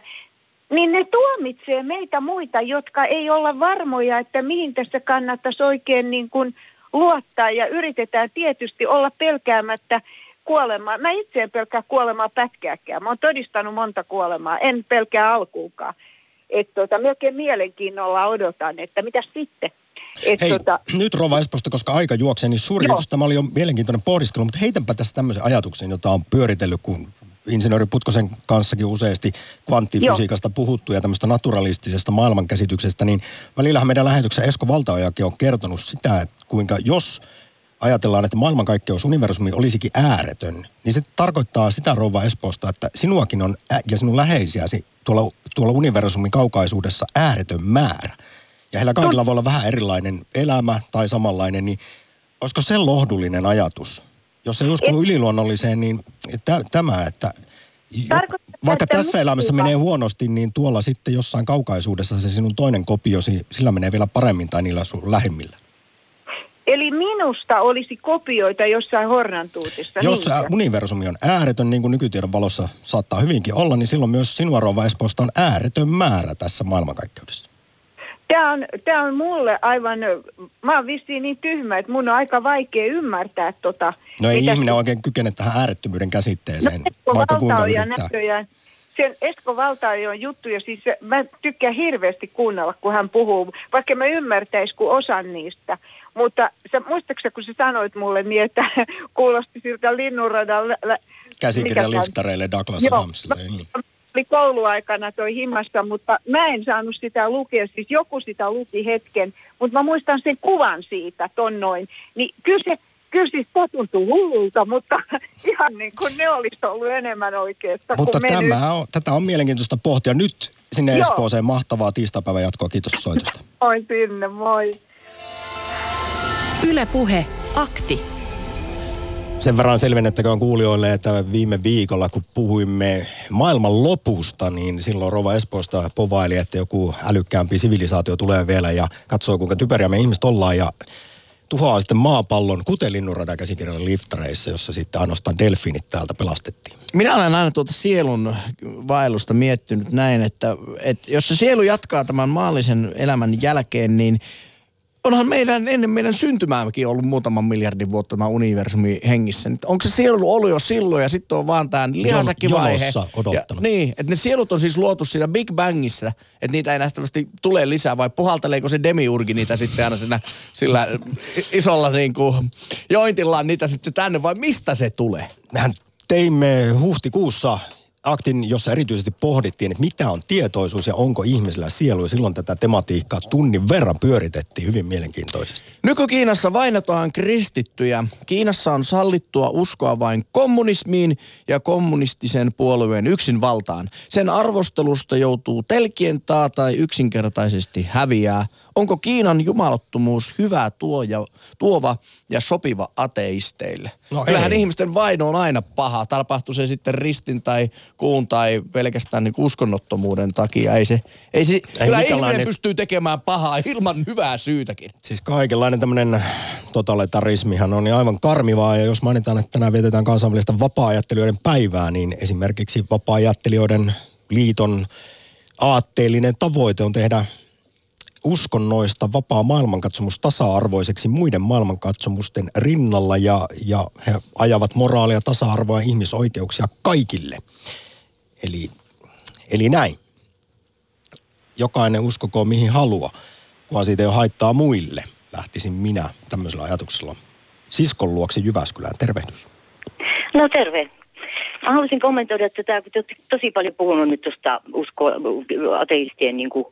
niin ne tuomitsee meitä muita, jotka ei olla varmoja, että mihin tässä kannattaisi oikein niin kuin luottaa ja yritetään tietysti olla pelkäämättä kuolemaa. Mä itse en pelkää kuolemaa pätkääkään. Mä oon todistanut monta kuolemaa, en pelkää alkuunkaan. Että tota, melkein mielenkiinnolla odotan, että mitä sitten. Et Hei, tota... nyt Rova Esposta, koska aika juoksee, niin suuri kiitos. Tämä oli jo mielenkiintoinen pohdiskelu, mutta heitänpä tässä tämmöisen ajatuksen, jota on pyöritellyt, kun insinööri Putkosen kanssakin useasti kvanttifysiikasta Joo. puhuttu ja tämmöistä naturalistisesta maailmankäsityksestä, niin välillähän meidän lähetyksen Esko Valtaojakin on kertonut sitä, että kuinka jos ajatellaan, että maailmankaikkeus universumi olisikin ääretön, niin se tarkoittaa sitä rouva Espoosta, että sinuakin on ja sinun läheisiäsi tuolla, tuolla universumin kaukaisuudessa ääretön määrä ja heillä kaikilla voi olla vähän erilainen elämä tai samanlainen, niin olisiko se lohdullinen ajatus? Jos ei usko yliluonnolliseen, niin t- tämä, että jo, vaikka että tässä elämässä va- menee huonosti, niin tuolla sitten jossain kaukaisuudessa se sinun toinen kopiosi, sillä menee vielä paremmin tai niillä sun lähimmillä. Eli minusta olisi kopioita jossain hornantuutissa. Jos niin universumi on ääretön, niin kuin nykytiedon valossa saattaa hyvinkin olla, niin silloin myös sinua Rova Espoosta on ääretön määrä tässä maailmankaikkeudessa. Tämä on, tämä on mulle aivan, mä oon vissiin niin tyhmä, että mun on aika vaikea ymmärtää tota. No ei ihminen oikein kykene tähän äärettömyyden käsitteeseen, no, vaikka kuinka yrittää. Näköjään, sen Esko Valtaajon juttuja, siis mä tykkään hirveästi kuunnella, kun hän puhuu, vaikka mä ymmärtäis kuin osan niistä. Mutta sä, muistaaksä, kun sä sanoit mulle niin, että kuulosti siltä linnunradan... Käsikirja liftareille Douglas Adamsille. Niin oli kouluaikana toi himmassa, mutta mä en saanut sitä lukea. Siis joku sitä luki hetken, mutta mä muistan sen kuvan siitä ton noin. Niin kyllä se, kyllä siis tuntuu hullulta, mutta ihan niin kuin ne olisi ollut enemmän oikeassa. Mutta tämä on, tätä on mielenkiintoista pohtia. Nyt sinne Joo. Espooseen mahtavaa tiistapäivän jatkoa. Kiitos soitosta. moi sinne, moi. Ylepuhe akti. Sen verran selvennettäköön kuulijoille, että viime viikolla kun puhuimme maailman lopusta, niin silloin Rova Espoosta povaili, että joku älykkäämpi sivilisaatio tulee vielä ja katsoo kuinka typeriä me ihmiset ollaan ja tuhoaa sitten maapallon, kuten Linnunradan käsikirjan liftareissa, jossa sitten ainoastaan delfiinit täältä pelastettiin. Minä olen aina tuota sielun vaellusta miettinyt näin, että, että jos se sielu jatkaa tämän maallisen elämän jälkeen, niin onhan meidän, ennen meidän syntymääkin ollut muutaman miljardin vuotta tämä universumi hengissä. Onko se sielu ollut jo silloin ja sitten on vaan tämä lihasäkkivaihe? jonossa odottanut. Ja, niin, että ne sielut on siis luotu siitä Big Bangissa, että niitä ei nähtävästi tule lisää vai puhalteleeko se demiurgi niitä sitten aina siinä, sillä isolla niin kuin jointillaan niitä sitten tänne vai mistä se tulee? Mehän teimme huhtikuussa aktin, jossa erityisesti pohdittiin, että mitä on tietoisuus ja onko ihmisellä sielu. Ja silloin tätä tematiikkaa tunnin verran pyöritettiin hyvin mielenkiintoisesti. Nyky-Kiinassa vainotaan kristittyjä. Kiinassa on sallittua uskoa vain kommunismiin ja kommunistisen puolueen yksin valtaan. Sen arvostelusta joutuu telkien taa tai yksinkertaisesti häviää. Onko Kiinan jumalottomuus hyvä tuoja, tuova ja sopiva ateisteille? No Kyllähän ei. ihmisten vaino on aina paha. Tapahtuu se sitten ristin tai kuun tai pelkästään niin uskonnottomuuden takia. Ei se, ei se, ei kyllä ihminen pystyy tekemään pahaa ilman hyvää syytäkin. Siis kaikenlainen tämmöinen totalitarismihan on niin aivan karmivaa. Ja jos mainitaan, että tänään vietetään kansainvälistä vapaa-ajattelijoiden päivää, niin esimerkiksi vapaa-ajattelijoiden liiton aatteellinen tavoite on tehdä uskonnoista vapaa maailmankatsomus tasa-arvoiseksi muiden maailmankatsomusten rinnalla ja, ja he ajavat moraalia, tasa-arvoa ja ihmisoikeuksia kaikille. Eli, eli näin. Jokainen uskokoon mihin haluaa, kunhan siitä ei ole haittaa muille. Lähtisin minä tämmöisellä ajatuksella siskon luokse Jyväskylään. Tervehdys. No terve. Mä haluaisin kommentoida tätä, kun te tosi paljon puhunut nyt tuosta usko, ateistien niin kuin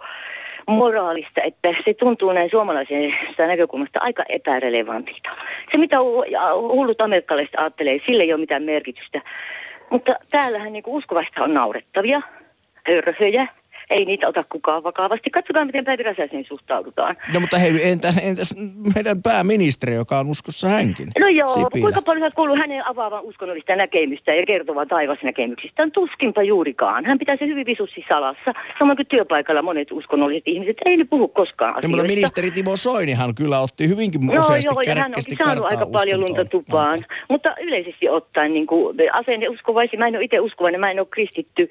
moraalista, että se tuntuu näin suomalaisesta näkökulmasta aika epärelevantilta. Se, mitä hullut amerikkalaiset ajattelee, sille ei ole mitään merkitystä. Mutta täällähän niin uskovasta on naurettavia, hörhöjä, ei niitä ota kukaan vakavasti. Katsokaa, miten Päivi Räsäseen suhtaudutaan. No mutta hei, entä, entäs meidän pääministeri, joka on uskossa hänkin? No joo, Sipilä. kuinka paljon olet kuullut hänen avaavan uskonnollista näkemystä ja kertovan taivasnäkemyksistään? Tuskinpa juurikaan. Hän pitää se hyvin visusti salassa. Samoin kuin työpaikalla monet uskonnolliset ihmiset, ei ne puhu koskaan No, asioista. mutta ministeri Timo Soinihan kyllä otti hyvinkin No useasti joo, ja hän onkin saanut aika paljon lunta tupaan. Mutta yleisesti ottaen niin kuin, asenne uskovaisi, mä en ole itse uskovainen, mä en ole kristitty,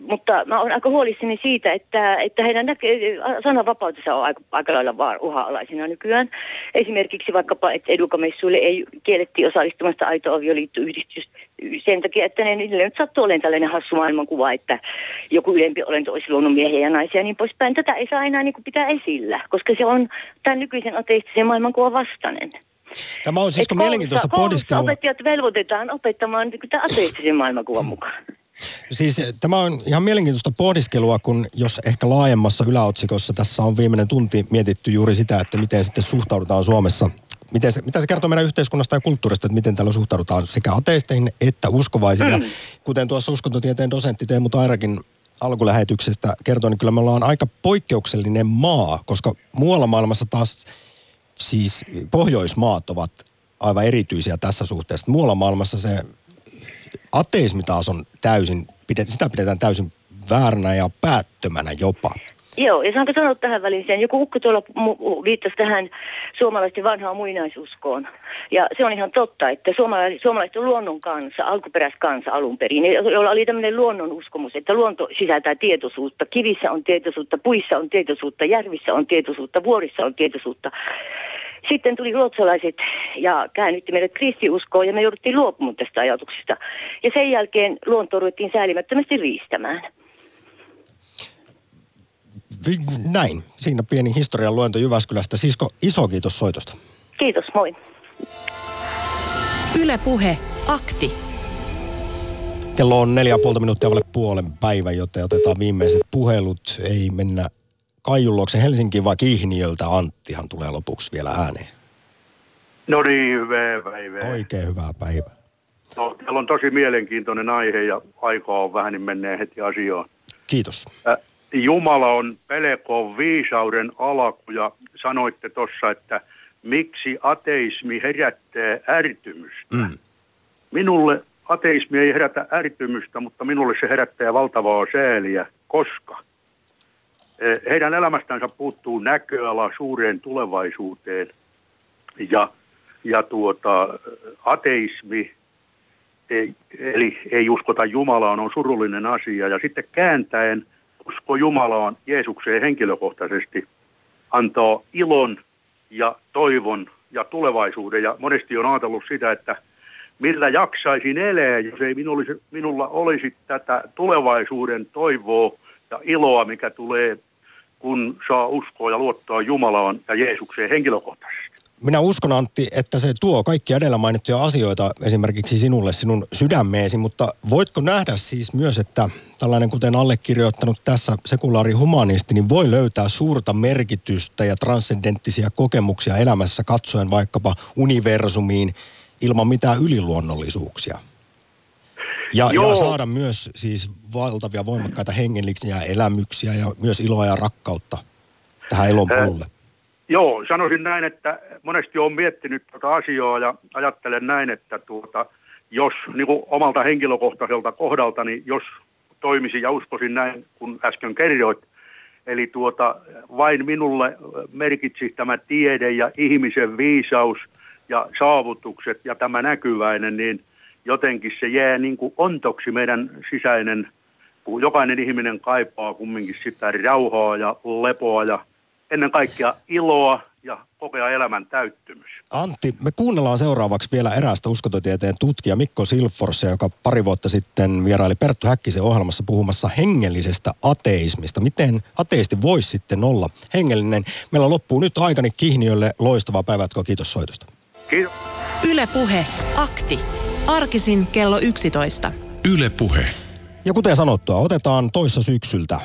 mutta mä olen aika huolissani siitä, että, että heidän näke- sananvapautensa on aika, aika lailla vaan uha-alaisena nykyään. Esimerkiksi vaikkapa, että edukamessuille ei kiellettiin osallistumasta aito avioliittoyhdistys sen takia, että ne, niille nyt sattuu olemaan tällainen hassu maailmankuva, että joku ylempi olento olisi luonut miehiä ja naisia ja niin poispäin. Tätä ei saa enää niin kuin pitää esillä, koska se on tämän nykyisen ateistisen maailmankuvan vastainen. Tämä on siis mielenkiintoista pohdiskelua. opettajat velvoitetaan opettamaan niin tämän ateistisen maailmankuvan mukaan. Siis eh, tämä on ihan mielenkiintoista pohdiskelua, kun jos ehkä laajemmassa yläotsikossa tässä on viimeinen tunti mietitty juuri sitä, että miten sitten suhtaudutaan Suomessa. Miten se, mitä se kertoo meidän yhteiskunnasta ja kulttuurista, että miten täällä suhtaudutaan sekä ateisteihin että uskovaisiin. Ja kuten tuossa uskontotieteen dosentti Teemu Tairakin alkulähetyksestä kertoi, niin kyllä me ollaan aika poikkeuksellinen maa, koska muualla maailmassa taas siis Pohjoismaat ovat aivan erityisiä tässä suhteessa. Muualla maailmassa se ateismi taas on täysin, sitä pidetään täysin vääränä ja päättömänä jopa. Joo, ja saanko sanoa tähän väliin sen, joku ukko tuolla viittasi tähän suomalaisten vanhaan muinaisuskoon. Ja se on ihan totta, että suomalaiset, suomalaiset on luonnon kansa, alkuperäiskansa alun perin, jolla oli tämmöinen luonnon uskomus, että luonto sisältää tietoisuutta. Kivissä on tietoisuutta, puissa on tietoisuutta, järvissä on tietoisuutta, vuorissa on tietoisuutta. Sitten tuli ruotsalaiset ja käännytti meidät kristiuskoon ja me jouduttiin luopumaan tästä ajatuksesta. Ja sen jälkeen luontoa ruvettiin säälimättömästi riistämään. Näin. Siinä pieni historian luento Jyväskylästä. Sisko, iso kiitos soitosta. Kiitos, moi. Yle Puhe, akti. Kello on neljä puolta minuuttia vaille puolen päivän, joten otetaan viimeiset puhelut. Ei mennä Kaijun luokse Helsinkiin, vaan Kihniöltä Anttihan tulee lopuksi vielä ääneen. No niin, hyvää päivää. Oikein hyvää päivää. No, täällä on tosi mielenkiintoinen aihe ja aikaa on vähän, niin mennään heti asiaan. Kiitos. Äh, Jumala on pelkoon viisauden alku ja sanoitte tuossa, että miksi ateismi herättää ärtymystä. Mm. Minulle ateismi ei herätä ärtymystä, mutta minulle se herättää valtavaa sääliä, koska heidän elämästänsä puuttuu näköala suureen tulevaisuuteen ja, ja tuota, ateismi, ei, eli ei uskota Jumalaan, on surullinen asia. Ja sitten kääntäen usko Jumalaan Jeesukseen henkilökohtaisesti antaa ilon ja toivon ja tulevaisuuden. Ja monesti on ajatellut sitä, että millä jaksaisin elää, jos ei minulla olisi, minulla olisi tätä tulevaisuuden toivoa ja iloa, mikä tulee, kun saa uskoa ja luottaa Jumalaan ja Jeesukseen henkilökohtaisesti. Minä uskon Antti, että se tuo kaikki edellä mainittuja asioita esimerkiksi sinulle sinun sydämeesi, mutta voitko nähdä siis myös, että tällainen kuten allekirjoittanut tässä sekulaari humanisti, niin voi löytää suurta merkitystä ja transcendenttisia kokemuksia elämässä katsoen vaikkapa universumiin ilman mitään yliluonnollisuuksia? Ja, ja saada myös siis valtavia voimakkaita hengellisiä elämyksiä ja myös iloa ja rakkautta tähän elon polulle. Joo, sanoisin näin, että monesti olen miettinyt tuota asiaa ja ajattelen näin, että tuota, jos niin kuin omalta henkilökohtaiselta kohdalta, niin jos toimisi ja uskoisin näin, kun äsken kerroit, eli tuota, vain minulle merkitsi tämä tiede ja ihmisen viisaus ja saavutukset ja tämä näkyväinen, niin jotenkin se jää niin kuin ontoksi meidän sisäinen, kun jokainen ihminen kaipaa kumminkin sitä rauhaa ja lepoa ja ennen kaikkea iloa ja kokea elämän täyttymys. Antti, me kuunnellaan seuraavaksi vielä eräästä uskontotieteen tutkija Mikko Silforsia, joka pari vuotta sitten vieraili Perttu Häkkisen ohjelmassa puhumassa hengellisestä ateismista. Miten ateisti voisi sitten olla hengellinen? Meillä loppuu nyt aikani Kihniölle. Loistava päivä, kiitos soitosta. Kiitos. Yle Puhe, akti. Arkisin kello 11. Yle Puhe. Ja kuten sanottua, otetaan toissa syksyltä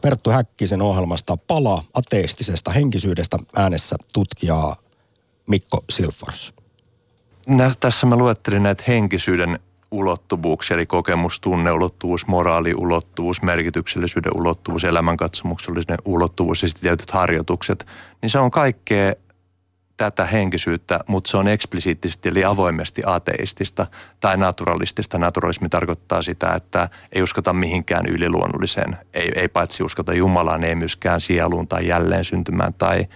Perttu Häkkisen ohjelmasta Pala ateistisesta henkisyydestä äänessä tutkijaa Mikko Silfors. Nä, tässä mä luettelin näitä henkisyyden ulottuvuuksia, eli kokemus, tunneulottuvuus, moraaliulottuvuus, merkityksellisyyden ulottuvuus, elämänkatsomuksellinen ulottuvuus ja sitten tietyt harjoitukset. Niin se on kaikkea tätä henkisyyttä, mutta se on eksplisiittisesti eli avoimesti ateistista tai naturalistista. Naturalismi tarkoittaa sitä, että ei uskota mihinkään yliluonnolliseen. Ei, ei paitsi uskota Jumalaan, ei myöskään sieluun tai jälleen syntymään tai,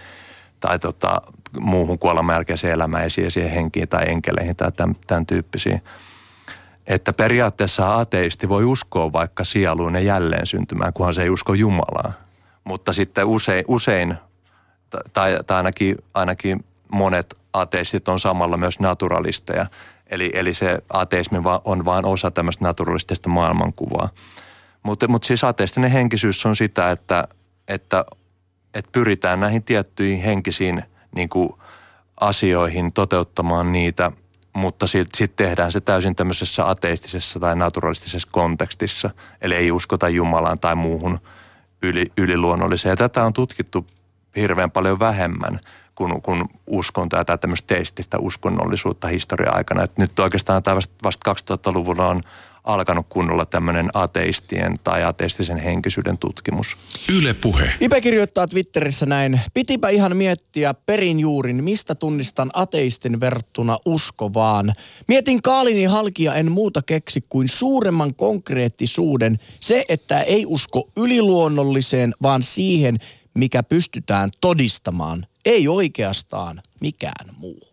tai tota, muuhun kuoleman jälkeiseen elämään, siihen henkiin tai enkeleihin tai tämän, tämän tyyppisiin. Että periaatteessa ateisti voi uskoa vaikka sieluun ja jälleen syntymään, kunhan se ei usko Jumalaa. Mutta sitten usein, usein tai, tai ainakin, ainakin monet ateistit on samalla myös naturalisteja. Eli, eli se ateismi on vain osa tämmöistä naturalistista maailmankuvaa. Mutta mut siis ateistinen henkisyys on sitä, että, että, että pyritään näihin tiettyihin henkisiin niin kuin asioihin toteuttamaan niitä, mutta sitten sit tehdään se täysin tämmöisessä ateistisessa tai naturalistisessa kontekstissa. Eli ei uskota Jumalaan tai muuhun yli, yliluonnolliseen. Ja tätä on tutkittu hirveän paljon vähemmän – kun, kun uskontoa tai tämmöistä teististä uskonnollisuutta historian aikana. Et nyt oikeastaan tämä vasta, vasta 2000-luvulla on alkanut kunnolla tämmöinen ateistien tai ateistisen henkisyyden tutkimus. Yle Puhe. Ipe kirjoittaa Twitterissä näin. Pitipä ihan miettiä perin juurin, mistä tunnistan ateistin verrattuna uskovaan. Mietin Kaalini halkia en muuta keksi kuin suuremman konkreettisuuden. Se, että ei usko yliluonnolliseen, vaan siihen, mikä pystytään todistamaan ei oikeastaan mikään muu.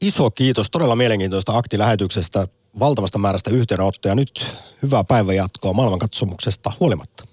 Iso kiitos todella mielenkiintoista aktilähetyksestä, valtavasta määrästä yhteydenottoja. Nyt hyvää päivänjatkoa maailmankatsomuksesta huolimatta.